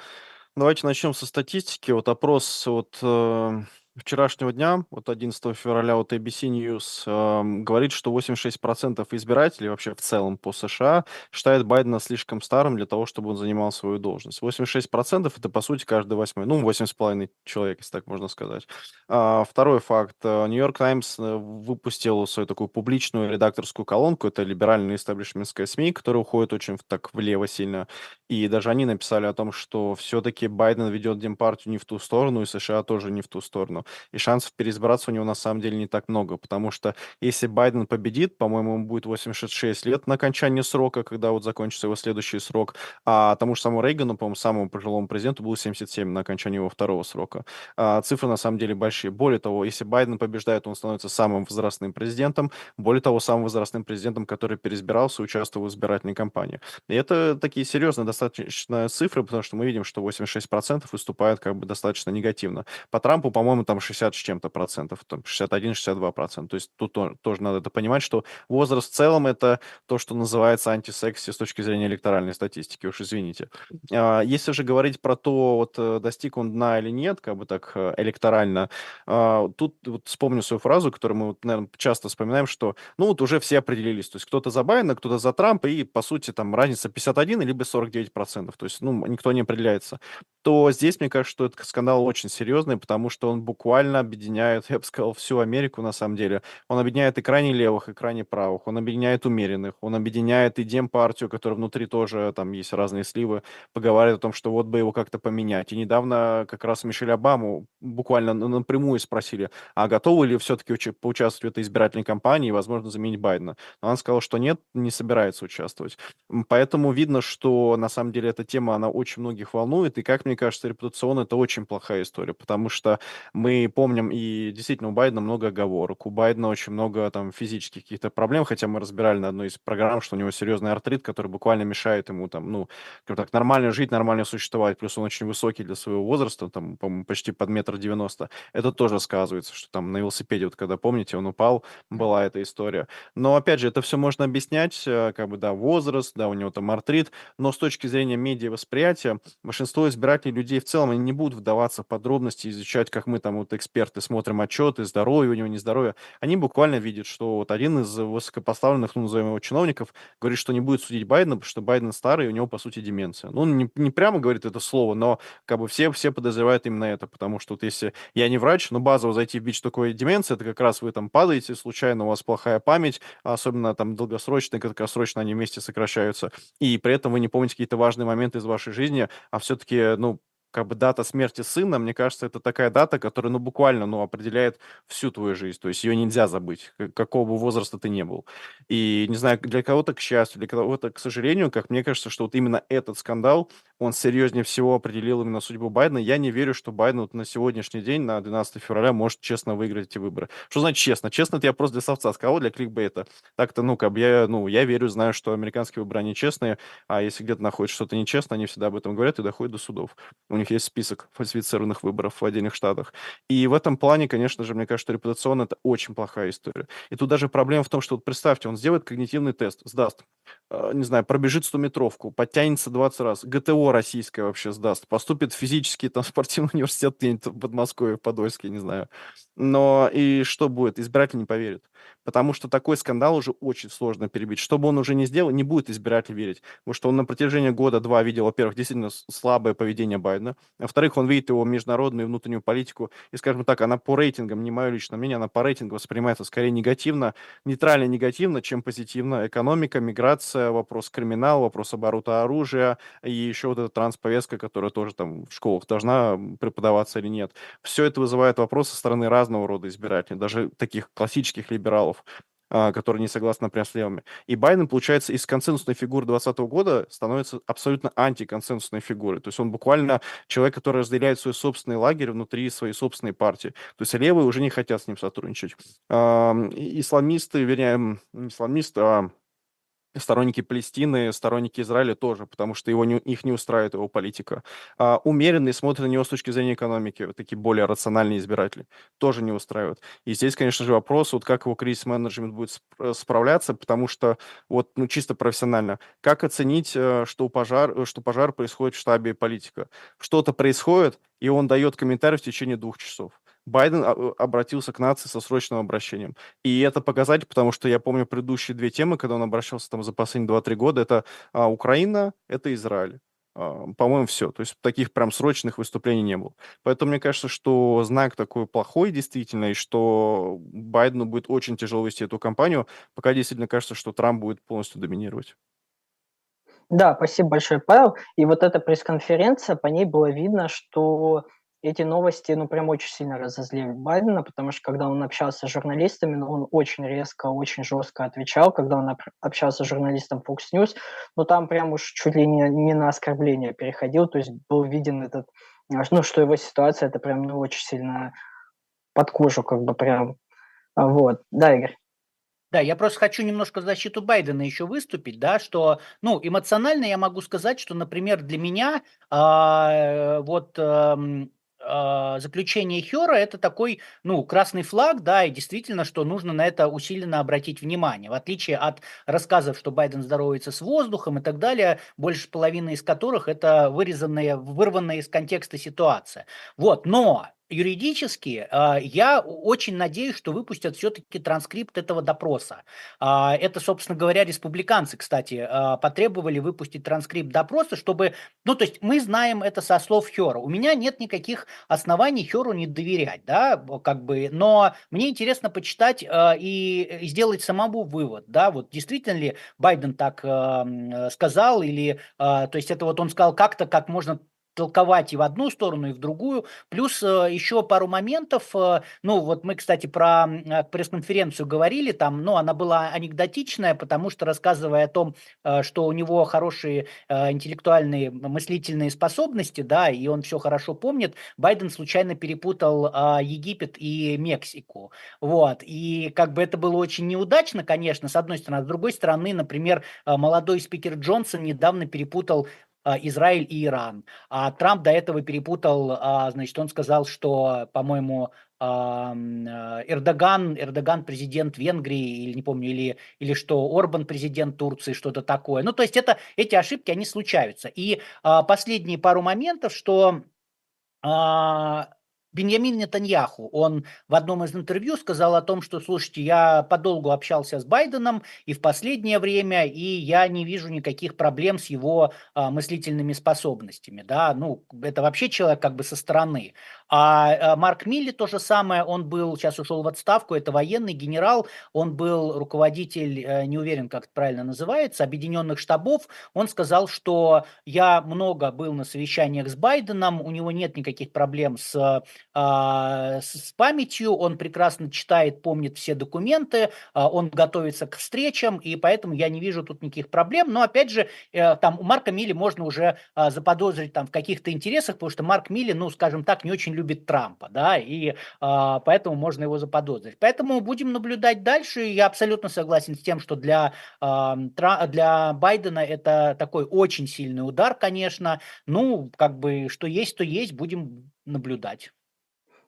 Давайте начнем со статистики. Вот опрос вот, э, вчерашнего дня, вот 11 февраля, вот ABC News э, говорит, что 86% избирателей вообще в целом по США считают Байдена слишком старым для того, чтобы он занимал свою должность. 86% это, по сути, каждый восьмой, ну, 8,5 человек, если так можно сказать. А, второй факт. Нью-Йорк э, Таймс э, выпустил свою такую публичную редакторскую колонку, это либеральная истеблишментская СМИ, которая уходит очень так влево сильно, и даже они написали о том, что все-таки Байден ведет Демпартию не в ту сторону, и США тоже не в ту сторону. И шансов переизбраться у него на самом деле не так много, потому что если Байден победит, по-моему, ему будет 86 лет на окончании срока, когда вот закончится его следующий срок, а тому же самому Рейгану, по-моему, самому пожилому президенту было 77 на окончании его второго срока. А, цифры на самом деле большие. Более того, если Байден побеждает, он становится самым возрастным президентом, более того, самым возрастным президентом, который переизбирался участвовал в избирательной кампании. И это такие серьезные достаточно цифры, потому что мы видим, что 86% выступают как бы достаточно негативно. По Трампу, по-моему, там 60 с чем-то процентов, там 61-62 процентов. То есть тут тоже надо это понимать, что возраст в целом это то, что называется антисекси с точки зрения электоральной статистики, уж извините. А, если же говорить про то, вот э, достиг он дна или нет, как бы так э, электорально, а, тут вот вспомню свою фразу, которую мы, наверное, часто вспоминаем, что, ну, вот уже все определились, то есть кто-то за Байдена, кто-то за Трампа, и, по сути, там разница 51 либо 49 процентов, то есть, ну, никто не определяется, то здесь, мне кажется, что этот скандал очень серьезный, потому что он буквально объединяет, я бы сказал, всю Америку, на самом деле. Он объединяет и крайне левых, и крайне правых, он объединяет умеренных, он объединяет и Демпартию, которая внутри тоже, там есть разные сливы, поговаривает о том, что вот бы его как-то поменять. И недавно как раз Мишель Обаму буквально напрямую спросили, а готовы ли все-таки поучаствовать в этой избирательной кампании и, возможно, заменить Байдена. Но он сказал, что нет, не собирается участвовать. Поэтому видно, что на самом деле эта тема, она очень многих волнует, и, как мне кажется, репутационно это очень плохая история, потому что мы помним, и действительно у Байдена много оговорок, у Байдена очень много там физических каких-то проблем, хотя мы разбирали на одной из программ, что у него серьезный артрит, который буквально мешает ему там, ну, так, нормально жить, нормально существовать, плюс он очень высокий для своего возраста, там, по-моему, почти под метр девяносто. Это тоже сказывается, что там на велосипеде, вот когда, помните, он упал, была эта история. Но, опять же, это все можно объяснять, э, как бы, да, возраст, да, у него там артрит, но с точки зрения медиа восприятия, большинство избирателей людей в целом, они не будут вдаваться в подробности, изучать, как мы там вот эксперты смотрим отчеты, здоровье у него, нездоровье. Они буквально видят, что вот один из высокопоставленных, ну, назовем его чиновников, говорит, что не будет судить Байдена, потому что Байден старый, и у него, по сути, деменция. Ну, не, не прямо говорит это слово, но как бы все, все подозревают именно это, потому что вот если я не врач, но базово зайти в бич такой деменции, это как раз вы там падаете случайно, у вас плохая память, особенно там долгосрочно краткосрочно они вместе сокращаются, и при этом вы не помните какие-то важные моменты из вашей жизни, а все-таки, ну, как бы дата смерти сына, мне кажется, это такая дата, которая, ну, буквально, ну, определяет всю твою жизнь. То есть ее нельзя забыть, какого бы возраста ты не был. И, не знаю, для кого-то, к счастью, для кого-то, к сожалению, как мне кажется, что вот именно этот скандал, он серьезнее всего определил именно судьбу Байдена. Я не верю, что Байден вот на сегодняшний день, на 12 февраля, может честно выиграть эти выборы. Что значит честно? Честно, это я просто для совца сказал, для кликбейта. Так-то, ну, как бы я, ну, я верю, знаю, что американские выборы, они честные, а если где-то находится что-то нечестно, они всегда об этом говорят и доходят до судов. У них есть список фальсифицированных выборов в отдельных штатах. И в этом плане, конечно же, мне кажется, что репутационно это очень плохая история. И тут даже проблема в том, что вот представьте, он сделает когнитивный тест, сдаст, э, не знаю, пробежит 100-метровку, подтянется 20 раз, ГТО российское вообще сдаст, поступит в физический там (laughs) спортивный университет в Подмосковье, в Подольске, не знаю. Но и что будет? Избиратель не поверит. Потому что такой скандал уже очень сложно перебить. Что бы он уже не сделал, не будет избиратель верить. Потому что он на протяжении года-два видел, во-первых, действительно слабое поведение Байдена. Во-вторых, он видит его международную и внутреннюю политику. И, скажем так, она по рейтингам, не мое личное мнение, она по рейтингу воспринимается скорее негативно, нейтрально негативно, чем позитивно. Экономика, миграция, вопрос криминала, вопрос оборота оружия и еще вот эта трансповестка, которая тоже там в школах должна преподаваться или нет. Все это вызывает вопросы со стороны разного рода избирателей, даже таких классических либералов а, которые не согласны, например, с левыми. И Байден, получается, из консенсусной фигуры 2020 года становится абсолютно антиконсенсусной фигурой. То есть он буквально человек, который разделяет свой собственный лагерь внутри своей собственной партии. То есть левые уже не хотят с ним сотрудничать. Исламисты, вернее, не исламисты, а сторонники Палестины, сторонники Израиля тоже, потому что его не, их не устраивает его политика. А умеренные смотрят на него с точки зрения экономики, вот такие более рациональные избиратели, тоже не устраивают. И здесь, конечно же, вопрос, вот как его кризис-менеджмент будет справляться, потому что вот, ну, чисто профессионально, как оценить, э, что пожар, что пожар происходит в штабе политика? Что-то происходит, и он дает комментарий в течение двух часов. Байден а, обратился к нации со срочным обращением. И это показатель, потому что я помню предыдущие две темы, когда он обращался там за последние 2-3 года, это а, Украина, это Израиль. А, по-моему, все. То есть таких прям срочных выступлений не было. Поэтому мне кажется, что знак такой плохой действительно, и что Байдену будет очень тяжело вести эту кампанию, пока действительно кажется, что Трамп будет полностью доминировать. Да, спасибо большое, Павел. И вот эта пресс-конференция, по ней было видно, что эти новости, ну, прям очень сильно разозлили Байдена, потому что когда он общался с журналистами, ну, он очень резко, очень жестко отвечал, когда он общался с журналистом Fox News, ну, там прям уж чуть ли не, не на оскорбление переходил, то есть был виден этот, ну, что его ситуация, это прям, ну, очень сильно под кожу, как бы прям, вот. Да, Игорь? Да, я просто хочу немножко в защиту Байдена еще выступить, да, что, ну, эмоционально я могу сказать, что, например, для меня а, вот а, а, заключение Хера это такой, ну, красный флаг, да, и действительно, что нужно на это усиленно обратить внимание. В отличие от рассказов, что Байден здоровается с воздухом и так далее, больше половины из которых это вырезанная, вырванная из контекста ситуация. Вот, но юридически э, я очень надеюсь, что выпустят все-таки транскрипт этого допроса. Э, это, собственно говоря, республиканцы, кстати, э, потребовали выпустить транскрипт допроса, чтобы... Ну, то есть мы знаем это со слов Хера. У меня нет никаких оснований Херу не доверять, да, как бы, но мне интересно почитать и, сделать самому вывод, да, вот действительно ли Байден так сказал или, то есть это вот он сказал как-то, как можно толковать и в одну сторону, и в другую. Плюс э, еще пару моментов. Э, ну, вот мы, кстати, про э, пресс-конференцию говорили, там, ну, она была анекдотичная, потому что, рассказывая о том, что у него хорошие интеллектуальные мыслительные способности, да, и он все хорошо помнит, Байден случайно перепутал Египет и Мексику. Вот. И как бы это было очень неудачно, конечно, с одной стороны. А с другой стороны, например, молодой спикер Джонсон недавно перепутал а, Израиль и Иран. А Трамп до этого перепутал, а, значит, он сказал, что, по-моему, а, Эрдоган, Эрдоган президент Венгрии, или не помню, или, или что Орбан президент Турции, что-то такое. Ну, то есть это, эти ошибки, они случаются. И последние пару моментов, что Беньямин Нетаньяху, он в одном из интервью сказал о том, что, слушайте, я подолгу общался с Байденом и в последнее время, и я не вижу никаких проблем с его а, мыслительными способностями, да, ну, это вообще человек как бы со стороны. А, а Марк Милли то же самое, он был, сейчас ушел в отставку, это военный генерал, он был руководитель, э, не уверен, как это правильно называется, объединенных штабов, он сказал, что я много был на совещаниях с Байденом, у него нет никаких проблем с с памятью, он прекрасно читает, помнит все документы, а, он готовится к встречам, и поэтому я не вижу тут никаких проблем. Но опять же, э, там у Марка Милли можно уже а, заподозрить там в каких-то интересах, потому что Марк Милли, ну, скажем так, не очень любит Трампа, да, и поэтому можно его заподозрить. Поэтому будем наблюдать дальше. Я абсолютно согласен с тем, что для, для Байдена это такой очень сильный удар, конечно. Ну, как бы, что есть, то есть, будем наблюдать.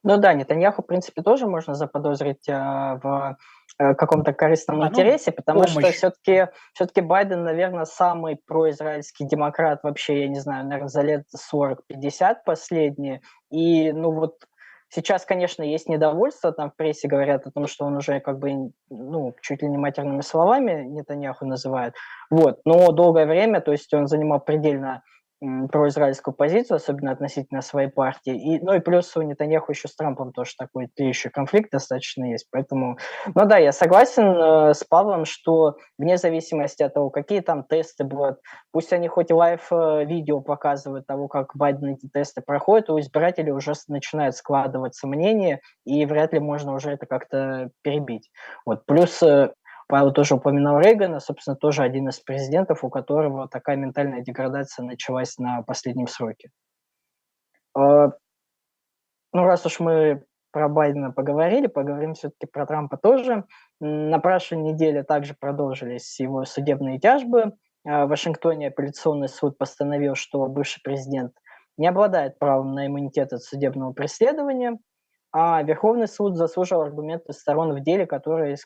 Ну да, Нетаньяху, в принципе, тоже можно заподозрить э, в э, каком-то корыстном а, ну, интересе, потому помощь. что все-таки все-таки Байден, наверное, самый произраильский демократ вообще, я не знаю, наверное, за лет 40-50 последние. И, ну вот, сейчас, конечно, есть недовольство, там в прессе говорят о том, что он уже как бы, ну, чуть ли не матерными словами Нетаньяху называет. Вот, но долгое время, то есть он занимал предельно произраильскую позицию, особенно относительно своей партии. И, ну и плюс у Нетаньяху еще с Трампом тоже такой еще конфликт достаточно есть. Поэтому, ну да, я согласен э, с Павлом, что вне зависимости от того, какие там тесты будут, пусть они хоть лайв-видео э, показывают того, как Байден эти тесты проходит, у избирателей уже начинают складываться мнения, и вряд ли можно уже это как-то перебить. Вот. Плюс э, Павел тоже упоминал Рейгана, собственно, тоже один из президентов, у которого такая ментальная деградация началась на последнем сроке. А, ну, раз уж мы про Байдена поговорили, поговорим все-таки про Трампа тоже. На прошлой неделе также продолжились его судебные тяжбы. А, в Вашингтоне апелляционный суд постановил, что бывший президент не обладает правом на иммунитет от судебного преследования, а Верховный суд заслужил аргументы сторон в деле, которое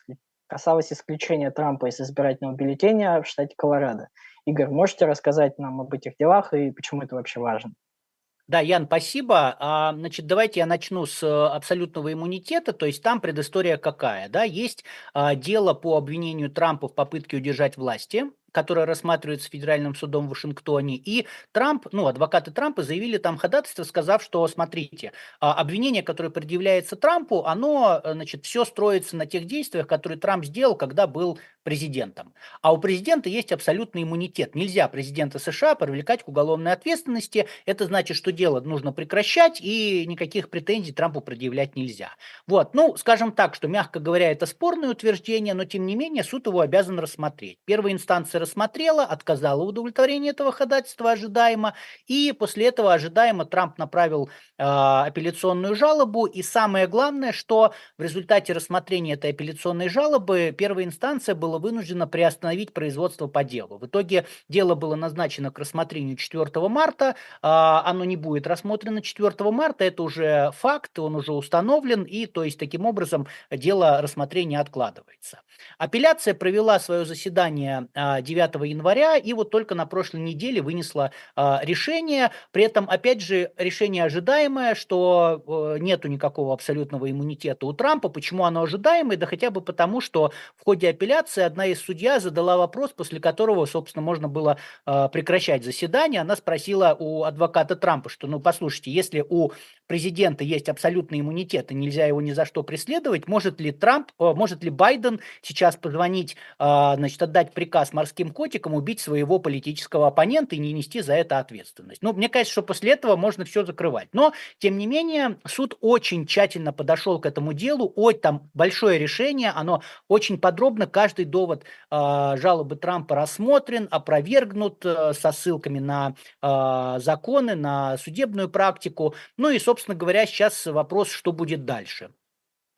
касалось исключения Трампа из избирательного бюллетеня в штате Колорадо. Игорь, можете рассказать нам об этих делах и почему это вообще важно? Да, Ян, спасибо. А, значит, давайте я начну с э, абсолютного иммунитета. То есть там предыстория какая? Да? Есть а, дело по обвинению Трампа в попытке удержать власти. Которая рассматривается Федеральным судом в Вашингтоне, и Трамп, ну, адвокаты Трампа заявили там ходатайство, сказав, что, смотрите, а, обвинение, которое предъявляется Трампу, оно, э, значит, все строится на тех действиях, которые Трамп сделал, когда был президентом. А у президента есть абсолютный иммунитет. Нельзя президента США привлекать к уголовной ответственности. Это значит, что дело нужно прекращать, и никаких претензий Трампу предъявлять нельзя. Вот, ну, скажем так, что, мягко говоря, это спорное утверждение, но, тем не менее, суд его обязан рассмотреть. Первая инстанция рассмотрела, отказала в удовлетворении этого ходатайства ожидаемо, и после этого ожидаемо Трамп направил э, апелляционную жалобу, и самое главное, что в результате рассмотрения этой апелляционной жалобы первая инстанция была вынуждена приостановить производство по делу. В итоге дело было назначено к рассмотрению 4 марта, э, оно не будет рассмотрено 4 марта, это уже факт, он уже установлен, и то есть таким образом дело рассмотрения откладывается. Апелляция провела свое заседание 9 а, января и вот только на прошлой неделе вынесла а, решение. При этом, опять же, решение ожидаемое, что э, нету никакого абсолютного иммунитета у Трампа. Почему оно ожидаемое? Да хотя бы потому, что в ходе апелляции одна из судья задала вопрос, после которого, собственно, можно было а, прекращать заседание. Она спросила у адвоката Трампа, что, ну, послушайте, если у президента есть абсолютный иммунитет и нельзя его ни за что преследовать, может ли Трамп, может ли Байден сейчас позвонить, а, значит, отдать приказ морским котикам убить своего политического оппонента и не нести за это ответственность. Ну, мне кажется, что после этого можно все закрывать. Но, тем не менее, суд очень тщательно подошел к этому делу. Ой, там большое решение, оно очень подробно, каждый довод э, жалобы Трампа рассмотрен, опровергнут э, со ссылками на э, законы, на судебную практику. Ну и, собственно говоря, сейчас вопрос, что будет дальше.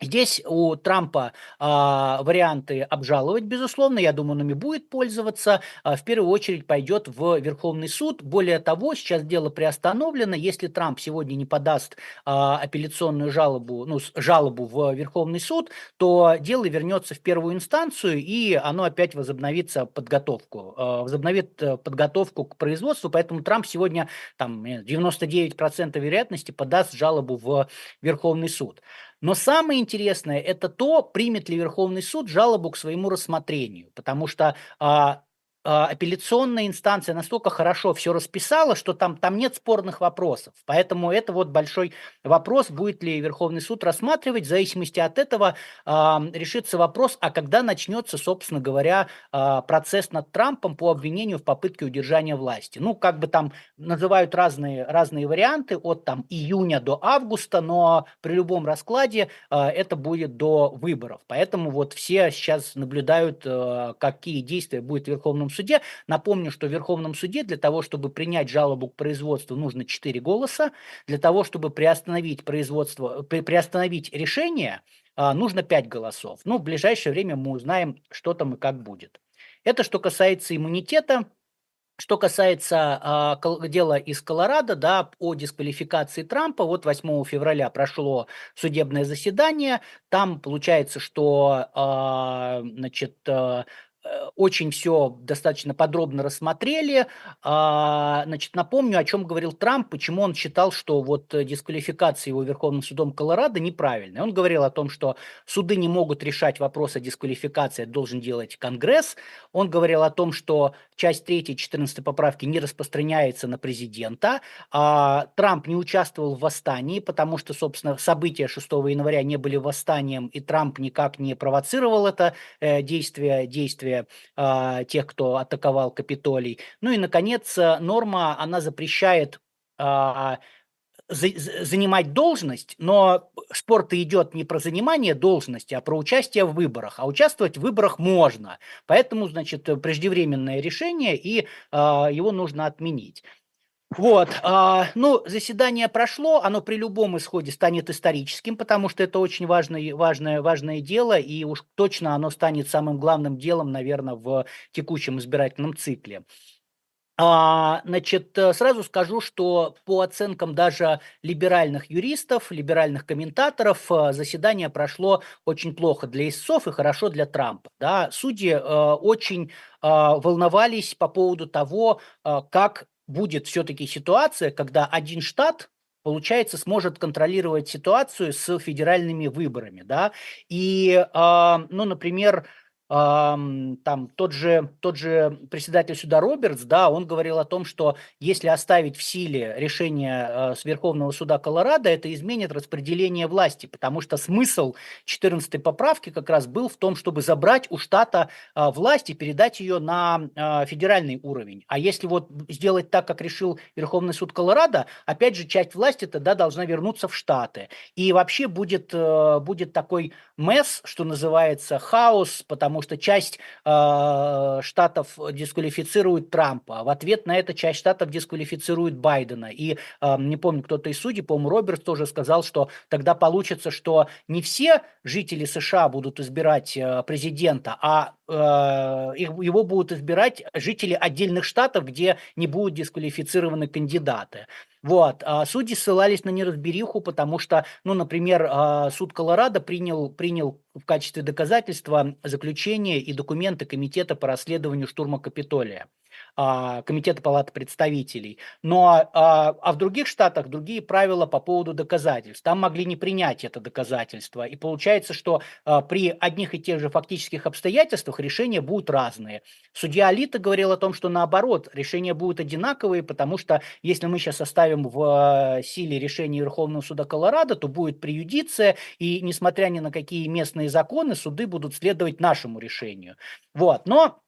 Здесь у Трампа а, варианты обжаловать, безусловно, я думаю, он ими будет пользоваться. А, в первую очередь пойдет в Верховный суд. Более того, сейчас дело приостановлено. Если Трамп сегодня не подаст а, апелляционную жалобу, ну, жалобу в Верховный суд, то дело вернется в первую инстанцию, и оно опять возобновится подготовку, а, возобновит э, подготовку к производству. Поэтому Трамп сегодня там 99% вероятности подаст жалобу в Верховный суд. Но самое интересное это то, примет ли Верховный суд жалобу к своему рассмотрению, потому что а, апелляционная инстанция настолько хорошо все расписала, что там, там нет спорных вопросов. Поэтому это вот большой вопрос, будет ли Верховный суд рассматривать. В зависимости от этого э, решится вопрос, а когда начнется, собственно говоря, э, процесс над Трампом по обвинению в попытке удержания власти. Ну, как бы там называют разные, разные варианты, от там июня до августа, но при любом раскладе э, это будет до выборов. Поэтому вот все сейчас наблюдают, э, какие действия будет в Верховном суде. Напомню, что в Верховном суде для того, чтобы принять жалобу к производству, нужно 4 голоса. Для того, чтобы приостановить производство, при, приостановить решение, а, нужно 5 голосов. Ну, в ближайшее время мы узнаем, что там и как будет. Это что касается иммунитета. Что касается э, дела из Колорадо, да, о дисквалификации Трампа, вот 8 февраля прошло судебное заседание, там получается, что э, значит, э, очень все достаточно подробно рассмотрели. А, значит, напомню, о чем говорил Трамп, почему он считал, что вот э, дисквалификация его Верховным судом Колорадо неправильная. Он говорил о том, что суды не могут решать вопрос о дисквалификации, должен делать Конгресс. Он говорил о том, что часть 3 14 поправки не распространяется на президента. А, Трамп не участвовал в восстании, потому что, собственно, события 6 января не были восстанием, и Трамп никак не провоцировал это э, действие, действие действия э, тех, кто атаковал Капитолий. Ну и, наконец, э, норма, она запрещает э, занимать должность, но спор идет не про занимание должности, а про участие в выборах. А участвовать в выборах можно. Поэтому, значит, преждевременное решение, и э, его нужно отменить. Вот, а, ну, заседание прошло, оно при любом исходе станет историческим, потому что это очень важное, важное, важное дело, и уж точно оно станет самым главным делом, наверное, в текущем избирательном цикле. А, значит, сразу скажу, что по оценкам даже либеральных юристов, либеральных комментаторов, э, заседание прошло очень плохо для истцов и хорошо для Трампа. Да? Судьи очень волновались по поводу того, как будет все-таки ситуация, когда один штат получается, сможет контролировать ситуацию с федеральными выборами, да, и, э, ну, например, там тот же, тот же председатель суда Робертс, да, он говорил о том, что если оставить в силе решение э, с Верховного суда Колорадо, это изменит распределение власти, потому что смысл 14 поправки как раз был в том, чтобы забрать у штата э, власть и передать ее на э, федеральный уровень. А если вот сделать так, как решил Верховный суд Колорадо, опять же, часть власти тогда должна вернуться в штаты. И вообще будет, будет такой месс, что называется, хаос, потому что часть э, штатов дисквалифицирует Трампа, в ответ на это часть штатов дисквалифицирует Байдена. И э, не помню, кто-то из судей, по-моему, Робертс тоже сказал, что тогда получится, что не все жители США будут избирать э, президента, а э, его будут избирать жители отдельных штатов, где не будут дисквалифицированы кандидаты. Вот. А судьи ссылались на неразбериху, потому что, ну, например, а, суд Колорадо принял, принял в качестве доказательства заключение и документы Комитета по расследованию штурма Капитолия. А, Комитета Палаты представителей. Но а, а в других штатах другие правила по поводу доказательств. Там могли не принять это доказательство. И получается, что а, при одних и тех же фактических обстоятельствах решения будут разные. Судья Алита говорил о том, что наоборот, решения будут одинаковые, потому что если мы сейчас оставим в силе решение Верховного суда Колорадо, то будет приюдиция, и несмотря ни на какие местные законы, суды будут следовать нашему решению. Вот. Но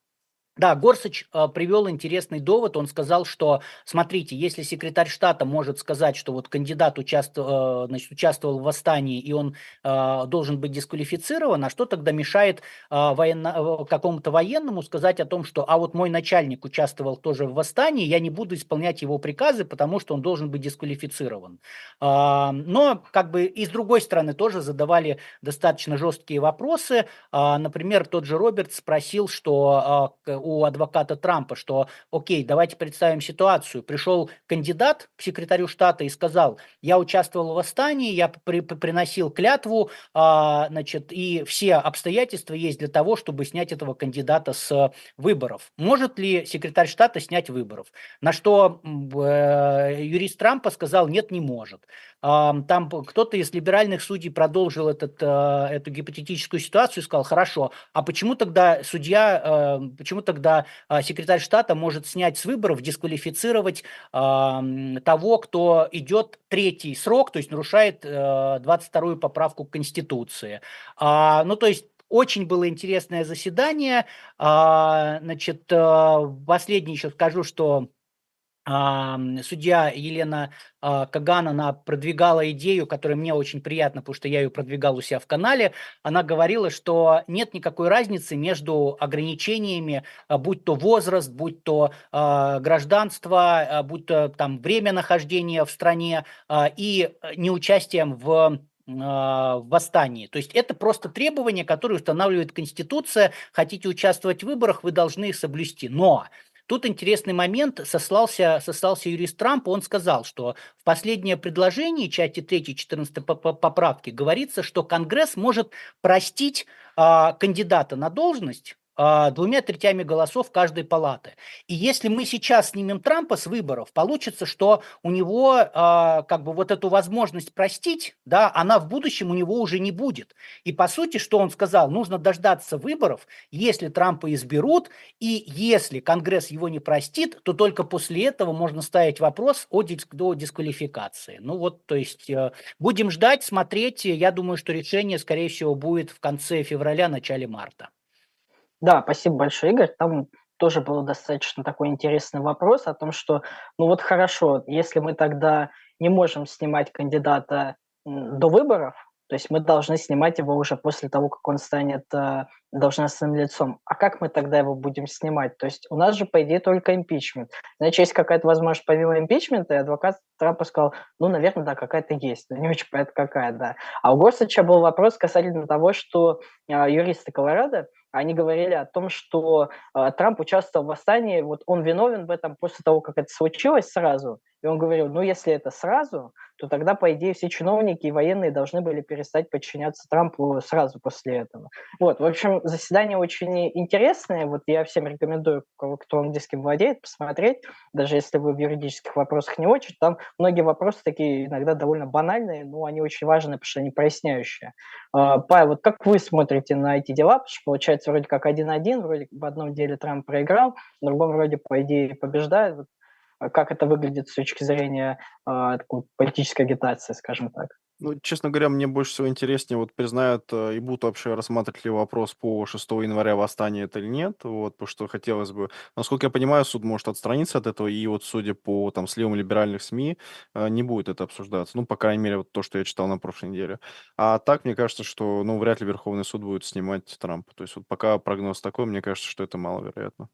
да, Горсыч э, привел интересный довод. Он сказал, что, смотрите, если секретарь штата может сказать, что вот кандидат участвовал, э, значит, участвовал в восстании и он э, должен быть дисквалифицирован, а что тогда мешает военно, какому-то военному сказать о том, что а вот мой начальник участвовал тоже в восстании, я не буду исполнять его приказы, потому что он должен быть дисквалифицирован. Но как бы и с другой стороны тоже задавали достаточно жесткие вопросы. Например, тот же Роберт спросил, что у адвоката Трампа, что, окей, давайте представим ситуацию. Пришел кандидат к секретарю штата и сказал, я участвовал в восстании, я при, приносил клятву, а, значит, и все обстоятельства есть для того, чтобы снять этого кандидата с выборов. Может ли секретарь штата снять выборов? На что э, юрист Трампа сказал, нет, не может. Там кто-то из либеральных судей продолжил этот, э, эту гипотетическую ситуацию и сказал, хорошо, а почему тогда судья, э, почему тогда а, секретарь штата может снять с выборов, дисквалифицировать того, кто идет третий срок, то есть нарушает 22-ю э, поправку Конституции. А, ну, то есть очень было интересное заседание. А, значит, последнее еще скажу, что судья Елена а, Каган, она продвигала идею, которая мне очень приятна, потому что я ее продвигал у себя в канале. Она говорила, что нет никакой разницы между ограничениями, а, будь то возраст, будь то а, гражданство, будь то там время нахождения в стране и неучастием в в восстании. То есть это просто требования, которые устанавливает Конституция. Хотите участвовать в выборах, вы должны их соблюсти. Но Тут интересный момент, сослался, сослался юрист Трамп, он сказал, что в последнее предложение, части 3 14 поправки, говорится, что Конгресс может простить а, кандидата на должность, двумя третями голосов каждой палаты. И если мы сейчас снимем Трампа с выборов, получится, что у него а, как бы вот эту возможность простить, да, она в будущем у него уже не будет. И по сути, что он сказал, нужно дождаться выборов, если Трампа изберут, и если Конгресс его не простит, то только после этого можно ставить вопрос о, дисквалификации. Ну вот, то есть э, будем ждать, смотреть. Я думаю, что решение, скорее всего, будет в конце февраля, начале марта. Да, спасибо большое, Игорь. Там тоже был достаточно такой интересный вопрос о том, что, ну вот хорошо, если мы тогда не можем снимать кандидата до выборов, то есть мы должны снимать его уже после того, как он станет э, должностным лицом. А как мы тогда его будем снимать? То есть у нас же, по идее, только импичмент. Значит, есть какая-то возможность помимо импичмента, и адвокат Трампа сказал, ну, наверное, да, какая-то есть, но не очень понятно, какая, да. А у Горсача был вопрос касательно того, что э, юристы Колорадо, они говорили о том, что э, Трамп участвовал в восстании, вот он виновен в этом после того, как это случилось сразу, И он говорил, ну, если это сразу, то тогда, по идее, все чиновники и военные должны были перестать подчиняться Трампу сразу после этого. Вот, в общем, заседание очень интересное. Вот я всем рекомендую, кто английским владеет, посмотреть, даже если вы в юридических вопросах не очень. Там многие вопросы такие иногда довольно банальные, но они очень важны, потому что они проясняющие. А, Павел, вот как вы смотрите на эти дела? Потому что получается вроде как один-один, вроде в одном деле Трамп проиграл, в другом вроде, по идее, побеждает. Вот а как это выглядит с точки зрения э, такой политической агитации, скажем так. Ну, честно говоря, мне больше всего интереснее, вот признают э, и будут вообще рассматривать ли вопрос по 6 января восстания это или нет, вот, потому что хотелось бы, насколько я понимаю, суд может отстраниться от этого, и вот судя по там сливам либеральных СМИ, э, не будет это обсуждаться, ну, по крайней мере, вот то, что я читал на прошлой неделе. А так, мне кажется, что, ну, вряд ли Верховный суд будет снимать Трампа, то есть вот пока прогноз такой, мне кажется, что это маловероятно.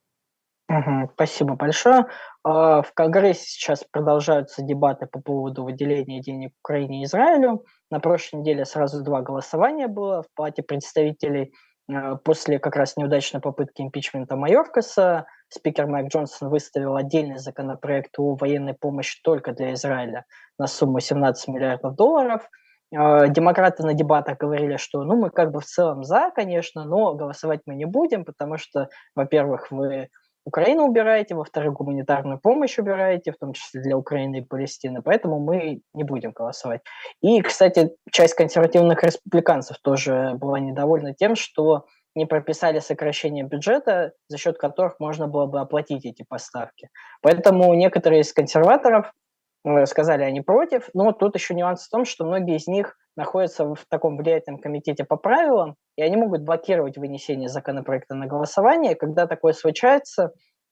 Спасибо большое. А, в Конгрессе сейчас продолжаются дебаты по поводу выделения денег Украине и Израилю. На прошлой неделе сразу два голосования было в Палате представителей. А, после как раз неудачной попытки импичмента Майоркаса спикер Майк Джонсон выставил отдельный законопроект о военной помощи только для Израиля на сумму 17 миллиардов долларов. А, демократы на дебатах говорили, что ну мы как бы в целом за, конечно, но голосовать мы не будем, потому что, во-первых, вы Украину убираете, во-вторых, гуманитарную помощь убираете, в том числе для Украины и Палестины, поэтому мы не будем голосовать. И, кстати, часть консервативных республиканцев тоже была недовольна тем, что не прописали сокращение бюджета, за счет которых можно было бы оплатить эти поставки. Поэтому некоторые из консерваторов сказали, они против, но тут еще нюанс в том, что многие из них находятся в таком влиятельном комитете по правилам, и они могут блокировать вынесение законопроекта на голосование. Когда такое случается,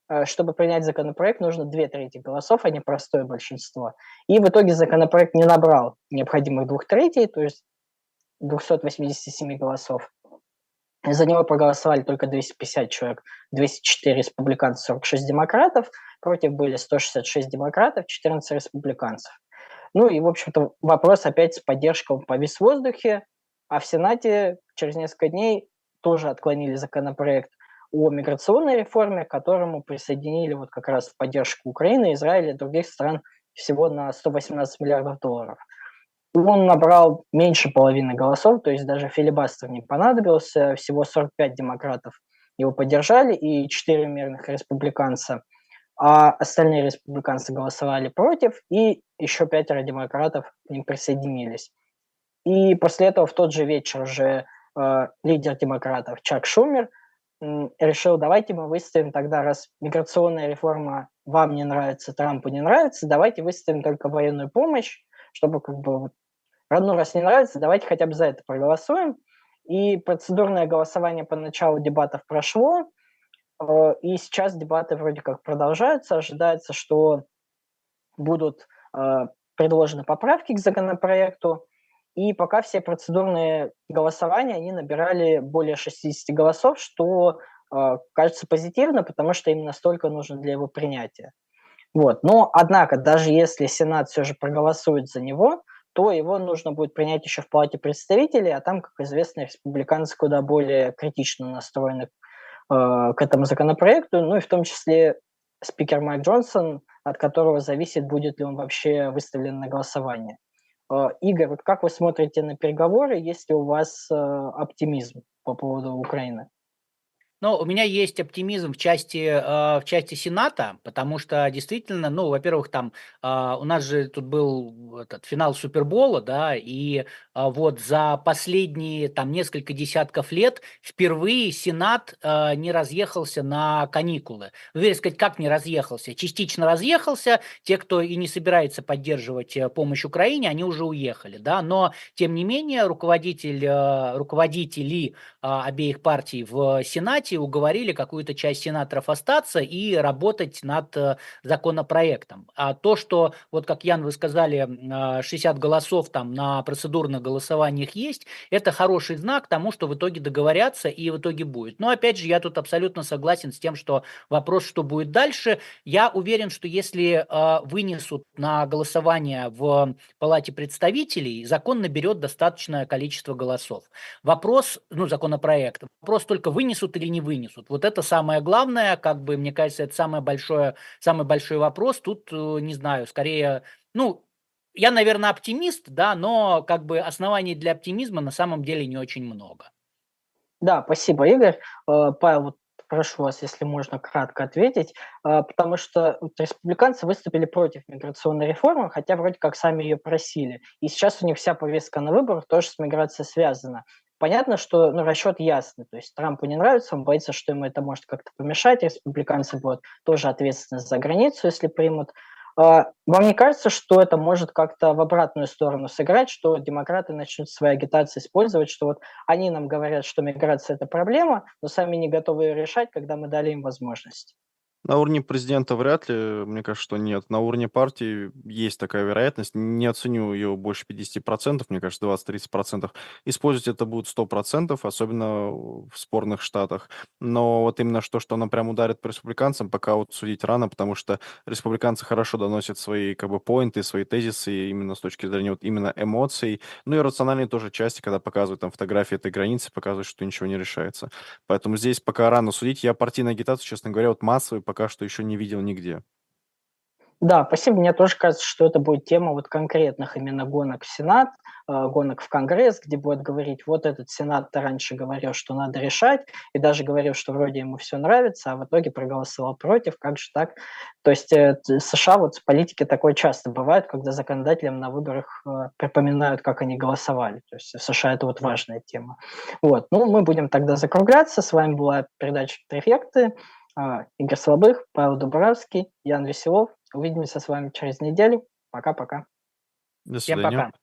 э, чтобы принять законопроект, нужно две трети голосов, а не простое большинство. И в итоге законопроект не набрал необходимых двух третей, то есть 287 голосов. За него проголосовали только 250 человек, 204 республиканцев, 46 демократов. Против были 166 демократов, 14 республиканцев. Ну и, в общем-то, вопрос опять с поддержкой повис в воздухе, а в Сенате через несколько дней тоже отклонили законопроект о миграционной реформе, к которому присоединили вот как раз поддержку Украины, Израиля и других стран всего на 118 миллиардов долларов. Он набрал меньше половины голосов, то есть даже филибастер не понадобился, всего 45 демократов его поддержали и 4 мирных республиканца – а остальные республиканцы голосовали против, и еще пятеро демократов к ним присоединились. И после этого в тот же вечер уже э, лидер демократов Чак Шумер э, решил, давайте мы выставим тогда, раз миграционная реформа вам не нравится, Трампу не нравится, давайте выставим только военную помощь, чтобы как бы ну, раз не нравится, давайте хотя бы за это проголосуем. И процедурное голосование по началу дебатов прошло, и сейчас дебаты вроде как продолжаются. Ожидается, что будут э, предложены поправки к законопроекту. И пока все процедурные голосования, они набирали более 60 голосов, что э, кажется позитивно, потому что им настолько нужно для его принятия. Вот. Но, однако, даже если Сенат все же проголосует за него, то его нужно будет принять еще в Палате представителей, а там, как известно, республиканцы куда более критично настроены Э, к этому законопроекту, ну и в том числе спикер Майк Джонсон, от которого зависит, будет ли он вообще выставлен на голосование. Э, Игорь, вот как вы смотрите на переговоры, есть ли у вас э, оптимизм по поводу Украины? Ну, у меня есть оптимизм в части, э, в части Сената, потому что действительно, ну, во-первых, там э, у нас же тут был этот финал Супербола, да, и э, вот за последние там несколько десятков лет впервые Сенат э, не разъехался на каникулы. Вернее сказать, как не разъехался? Частично разъехался, те, кто и не собирается поддерживать э, помощь Украине, они уже уехали, да, но тем не менее руководитель, руководители э, обеих партий в Сенате Сенате уговорили какую-то часть сенаторов остаться и работать над э, законопроектом. А то, что, вот как Ян, вы сказали, 60 а, голосов там на процедурных голосованиях есть, это хороший знак тому, что в итоге договорятся и в итоге будет. Но опять же, я тут абсолютно согласен с тем, что вопрос, что будет дальше, я уверен, что если э, вынесут на голосование в Палате представителей, закон наберет достаточное количество голосов. Вопрос, ну, законопроект, вопрос только вынесут или не не вынесут. Вот это самое главное, как бы, мне кажется, это самое большое, самый большой вопрос. Тут, э, не знаю, скорее, ну, я, наверное, оптимист, да, но как бы оснований для оптимизма на самом деле не очень много. Да, спасибо, Игорь. Э, Павел, прошу вас, если можно кратко ответить, э, потому что республиканцы выступили против миграционной реформы, хотя вроде как сами ее просили. И сейчас у них вся повестка на выборах тоже с миграцией связана. Понятно, что ну, расчет ясный, то есть Трампу не нравится, он боится, что ему это может как-то помешать, республиканцы будут тоже ответственны за границу, если примут. А, вам не кажется, что это может как-то в обратную сторону сыграть, что демократы начнут свои агитации использовать, что вот они нам говорят, что миграция – это проблема, но сами не готовы ее решать, когда мы дали им возможность? На уровне президента вряд ли, мне кажется, что нет. На уровне партии есть такая вероятность. Не оценю ее больше 50%, мне кажется, 20-30%. Использовать это будут 100%, особенно в спорных штатах. Но вот именно что, что она прям ударит по республиканцам, пока вот судить рано, потому что республиканцы хорошо доносят свои как бы поинты, свои тезисы именно с точки зрения вот именно эмоций. Ну и рациональные тоже части, когда показывают там фотографии этой границы, показывают, что ничего не решается. Поэтому здесь пока рано судить. Я партийную агитацию, честно говоря, вот массовый пока что еще не видел нигде. Да, спасибо. Мне тоже кажется, что это будет тема вот конкретных именно гонок в Сенат, э, гонок в Конгресс, где будет говорить, вот этот Сенат раньше говорил, что надо решать, и даже говорил, что вроде ему все нравится, а в итоге проголосовал против, как же так? То есть э, США вот в политике такое часто бывает, когда законодателям на выборах э, припоминают, как они голосовали. То есть в США это вот важная тема. Вот, ну мы будем тогда закругляться. С вами была передача «Префекты». А, Игорь Слабых, Павел Дубравский, Ян Веселов. Увидимся с вами через неделю. Пока-пока. До свидания. Всем пока.